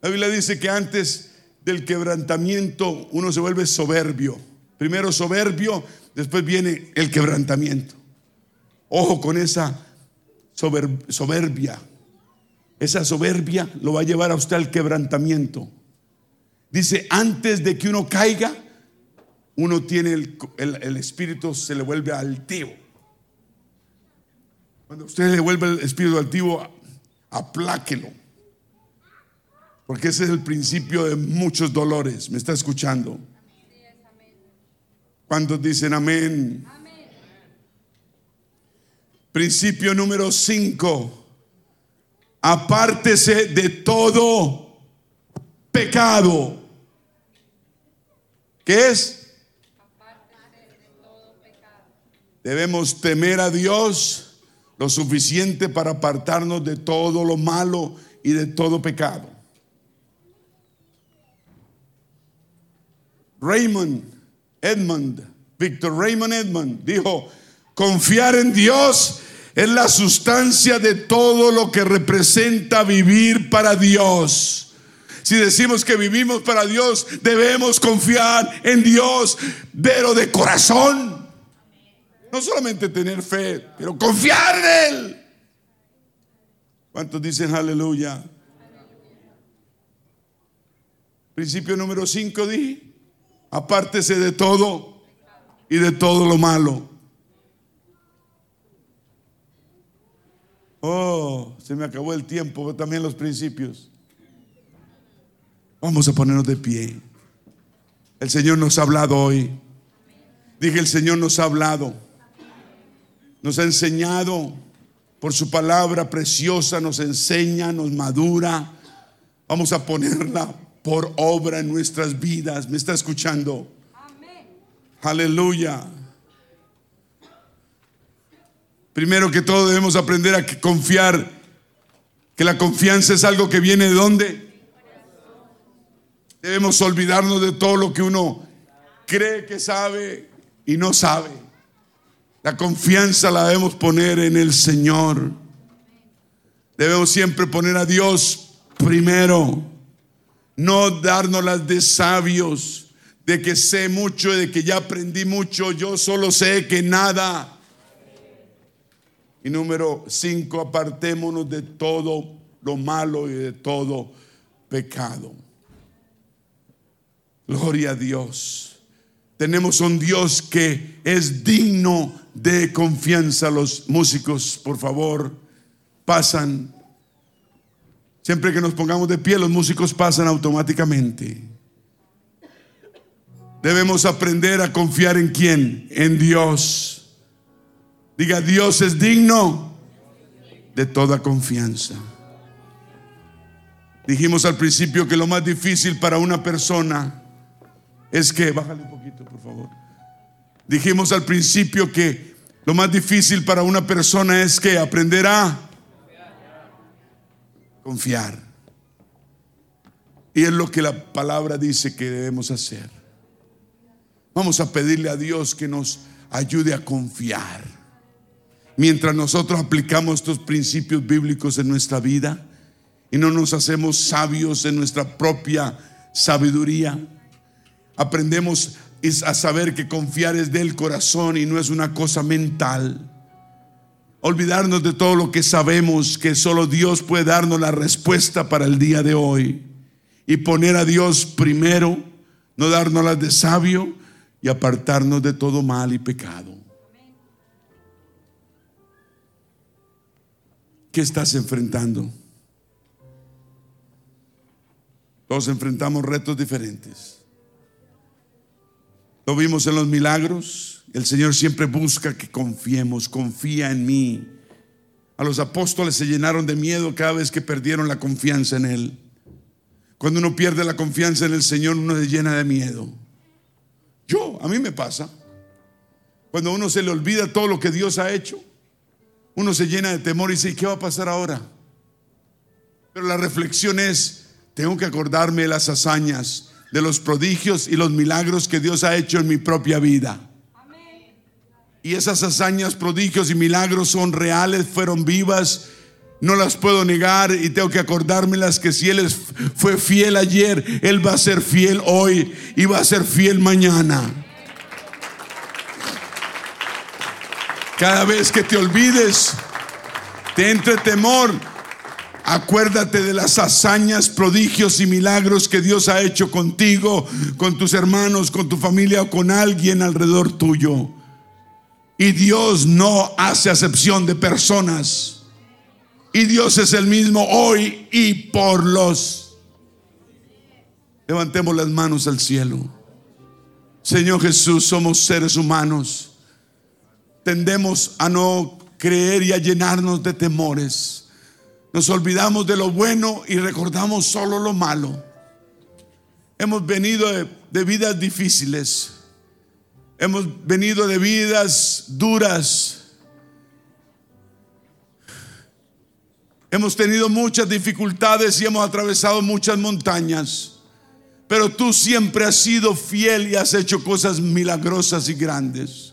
la Biblia dice que antes del quebrantamiento uno se vuelve soberbio. Primero soberbio, después viene el quebrantamiento. Ojo con esa soberbia. Esa soberbia lo va a llevar a usted al quebrantamiento. Dice, antes de que uno caiga, uno tiene el, espíritu, se le vuelve altivo. Cuando usted le vuelve el espíritu altivo, apláquelo. Porque ese es el principio de muchos dolores. ¿Me está escuchando? ¿Cuántos dicen amén? Principio número 5. Apártese de todo pecado. ¿Qué es? Debemos temer a Dios lo suficiente para apartarnos de todo lo malo y de todo pecado. Raymond Edmund, Victor Raymond Edmund, dijo, confiar en Dios es la sustancia de todo lo que representa vivir para Dios. Si decimos que vivimos para Dios, debemos confiar en Dios, pero de corazón. No solamente tener fe, pero confiar en Él. ¿Cuántos dicen aleluya? Principio número 5 dije. Apártese de todo y de todo lo malo. Oh, se me acabó el tiempo, pero también los principios. Vamos a ponernos de pie. El Señor nos ha hablado hoy. Dije, el Señor nos ha hablado. Nos ha enseñado por su palabra preciosa, nos enseña, nos madura. Vamos a ponerla por obra en nuestras vidas. ¿Me está escuchando? Aleluya. Primero que todo debemos aprender a confiar, que la confianza es algo que viene de dónde. Debemos olvidarnos de todo lo que uno cree que sabe y no sabe. La confianza la debemos poner en el Señor. Debemos siempre poner a Dios primero no dárnoslas de sabios, de que sé mucho, de que ya aprendí mucho, yo solo sé que nada. Y número cinco, apartémonos de todo lo malo y de todo pecado. Gloria a Dios. Tenemos un Dios que es digno de confianza. Los músicos, por favor, pasan. Siempre que nos pongamos de pie, los músicos pasan automáticamente. Debemos aprender a confiar en quién? En Dios. Diga, Dios es digno de toda confianza. Dijimos al principio que lo más difícil para una persona es que, bájale un poquito, por favor. Dijimos al principio que lo más difícil para una persona es que aprender a confiar. Y es lo que la palabra dice que debemos hacer. Vamos a pedirle a Dios que nos ayude a confiar. Mientras nosotros aplicamos estos principios bíblicos en nuestra vida y no nos hacemos sabios en nuestra propia sabiduría, aprendemos a saber que confiar es del corazón y no es una cosa mental. Olvidarnos de todo lo que sabemos, que solo Dios puede darnos la respuesta para el día de hoy. Y poner a Dios primero, no darnos las de sabio y apartarnos de todo mal y pecado. ¿Qué estás enfrentando? Todos enfrentamos retos diferentes. Lo vimos en los milagros. El Señor siempre busca que confiemos, confía en mí. A los apóstoles se llenaron de miedo cada vez que perdieron la confianza en Él. Cuando uno pierde la confianza en el Señor, uno se llena de miedo. Yo, a mí me pasa. Cuando uno se le olvida todo lo que Dios ha hecho, uno se llena de temor y dice, ¿qué va a pasar ahora? Pero la reflexión es, tengo que acordarme de las hazañas, de los prodigios y los milagros que Dios ha hecho en mi propia vida. Y esas hazañas, prodigios y milagros son reales, fueron vivas, no las puedo negar y tengo que acordármelas que si Él fue fiel ayer, Él va a ser fiel hoy y va a ser fiel mañana. Cada vez que te olvides, te entre temor, Acuérdate de las hazañas, prodigios y milagros que Dios ha hecho contigo, con tus hermanos, con tu familia o con alguien alrededor tuyo. Y Dios no hace acepción de personas. Y Dios es el mismo hoy y por los. Levantemos las manos al cielo. Señor Jesús, somos seres humanos. Tendemos a no creer y a llenarnos de temores. Nos olvidamos de lo bueno y recordamos solo lo malo. Hemos venido de, vidas difíciles. Hemos venido de vidas duras. Hemos tenido muchas dificultades y hemos atravesado muchas montañas. Pero tú siempre has sido fiel y has hecho cosas milagrosas y grandes.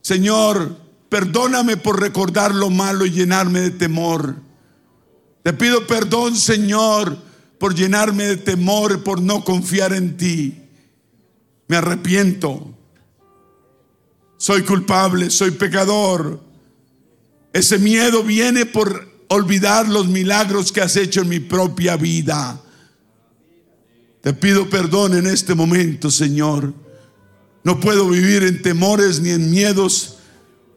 Señor, Perdóname por recordar lo malo y llenarme de temor. Te pido perdón, Señor, por llenarme de temor, por no confiar en ti. Me arrepiento. Soy culpable, soy pecador. Ese miedo viene por olvidar los milagros que has hecho en mi propia vida. Te pido perdón en este momento, Señor. No puedo vivir en temores ni en miedos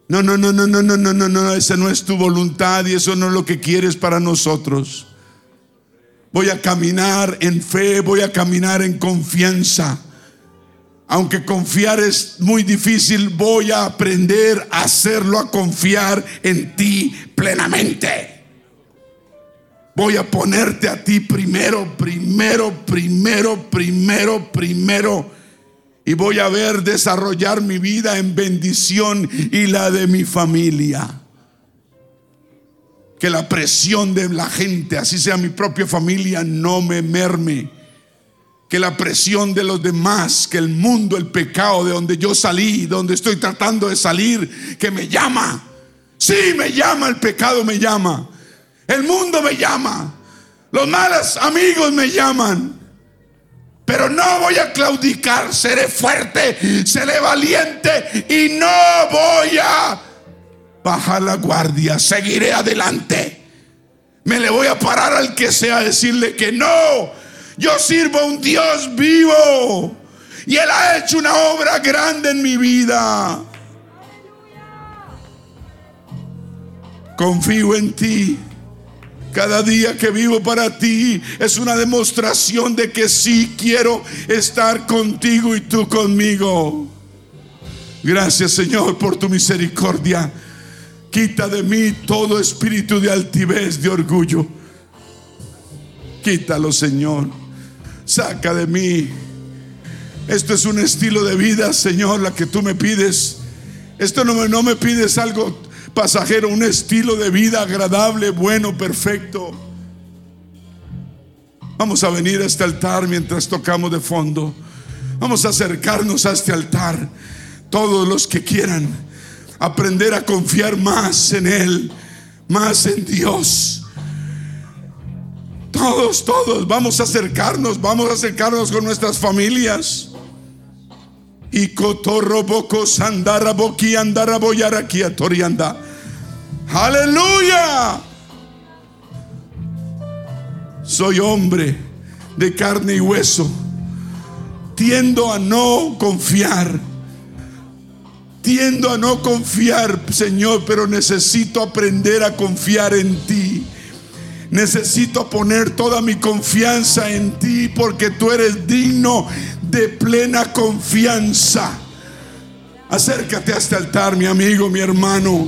no, no, no, no, no, no, no, no, no, esa no es tu voluntad y eso no es lo que quieres para nosotros. Voy a caminar en fe, voy a caminar en confianza. Aunque confiar es muy difícil, voy a aprender a hacerlo, a confiar en ti plenamente. Voy a ponerte a ti primero, primero, primero, primero, primero y voy a ver desarrollar mi vida en bendición y la de mi familia. Que la presión de la gente, así sea mi propia familia, no me merme. Que la presión de los demás, que el mundo, el pecado de donde yo salí, donde estoy tratando de salir, que me llama. Sí, me llama, el pecado me llama. El mundo me llama. Los malos amigos me llaman. Pero no voy a claudicar, seré fuerte, seré valiente y no voy a bajar la guardia, seguiré adelante. Me le voy a parar al que sea decirle que no, yo sirvo a un Dios vivo y Él ha hecho una obra grande en mi vida. Confío en ti. Cada día que vivo para ti es una demostración de que sí quiero estar contigo y tú conmigo. Gracias Señor por tu misericordia. Quita de mí todo espíritu de altivez, de orgullo. Quítalo Señor. Saca de mí. Esto es un estilo de vida, Señor, la que tú me pides. Esto no me, no me pides algo pasajero, un estilo de vida agradable, bueno, perfecto. Vamos a venir a este altar mientras tocamos de fondo. Vamos a acercarnos a este altar. Todos los que quieran aprender a confiar más en Él, más en Dios. Todos, todos, vamos a acercarnos, vamos a acercarnos con nuestras familias. Y cotorrobocos andaraboki andaraboyaraki torianda. Aleluya. Soy hombre de carne y hueso. Tiendo a no confiar. Tiendo a no confiar, Señor, pero necesito aprender a confiar en ti. Necesito poner toda mi confianza en ti porque tú eres digno de plena confianza. Acércate a este altar, mi amigo, mi hermano.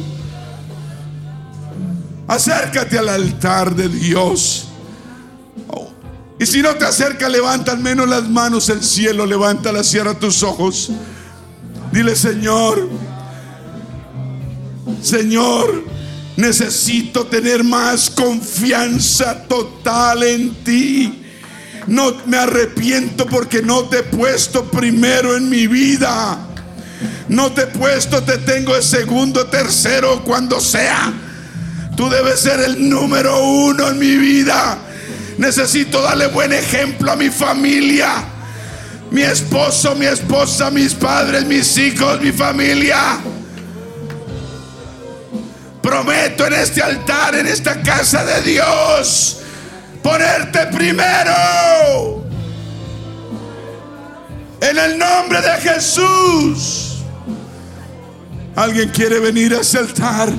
Acércate al altar de Dios. Y si no te acerca, levanta al menos las manos al cielo, levanta, cierra tus ojos. Dile, Señor, Señor, necesito tener más confianza total en ti. No me arrepiento porque no te he puesto primero en mi vida. No te he puesto, te tengo el segundo, tercero, cuando sea. Tú debes ser el número uno en mi vida. Necesito darle buen ejemplo a mi familia. Mi esposo, mi esposa, mis padres, mis hijos, mi familia. Prometo en este altar, en esta casa de Dios, ponerte primero. En el nombre de Jesús. Alguien quiere venir a ese altar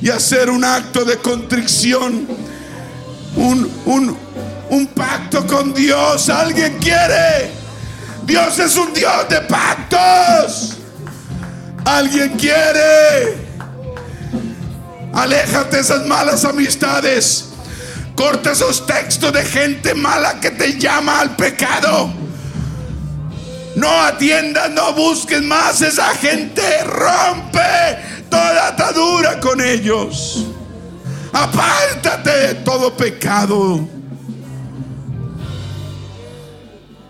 y hacer un acto de contrición. Un, un, un pacto con Dios. Alguien quiere. Dios es un Dios de pactos. Alguien quiere. Aléjate de esas malas amistades. Corta esos textos de gente mala que te llama al pecado. No atiendas, no busques más esa gente. Rompe toda atadura con ellos. Apártate de todo pecado.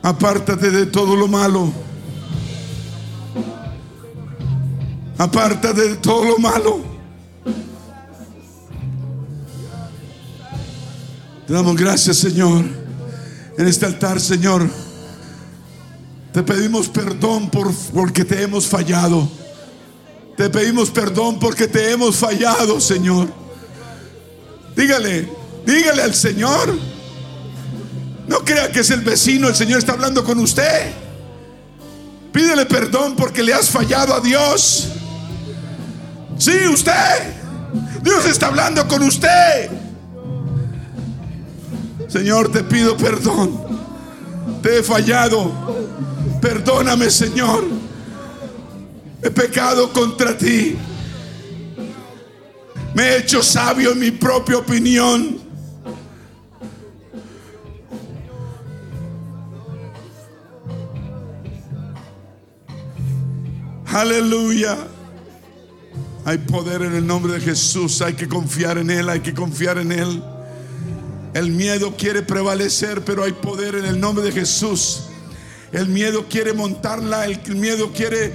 Apártate de todo lo malo. Apártate de todo lo malo. Te damos gracias, Señor, en este altar, Señor. Te pedimos perdón por, porque te hemos fallado. Te pedimos perdón porque te hemos fallado, Señor. Dígale, dígale al Señor. No crea que es el vecino, el Señor está hablando con usted. Pídele perdón porque le has fallado a Dios. Sí, usted. Dios está hablando con usted. Señor, te pido perdón. Te he fallado. Perdóname, Señor. He pecado contra ti. Me he hecho sabio en mi propia opinión. Aleluya. Hay poder en el nombre de Jesús. Hay que confiar en Él. Hay que confiar en Él. El miedo quiere prevalecer, pero hay poder en el nombre de Jesús. El miedo quiere montarla, el miedo quiere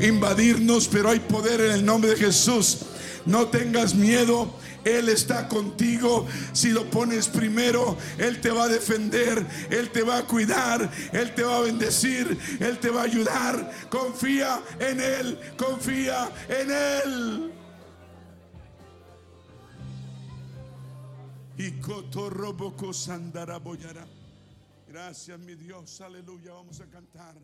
invadirnos, pero hay poder en el nombre de Jesús. No tengas miedo, Él está contigo. Si lo pones primero, Él te va a defender, Él te va a cuidar, Él te va a bendecir, Él te va a ayudar. Confía en Él, confía en Él. Y Gracias, mi Dios, aleluya. Vamos a cantar.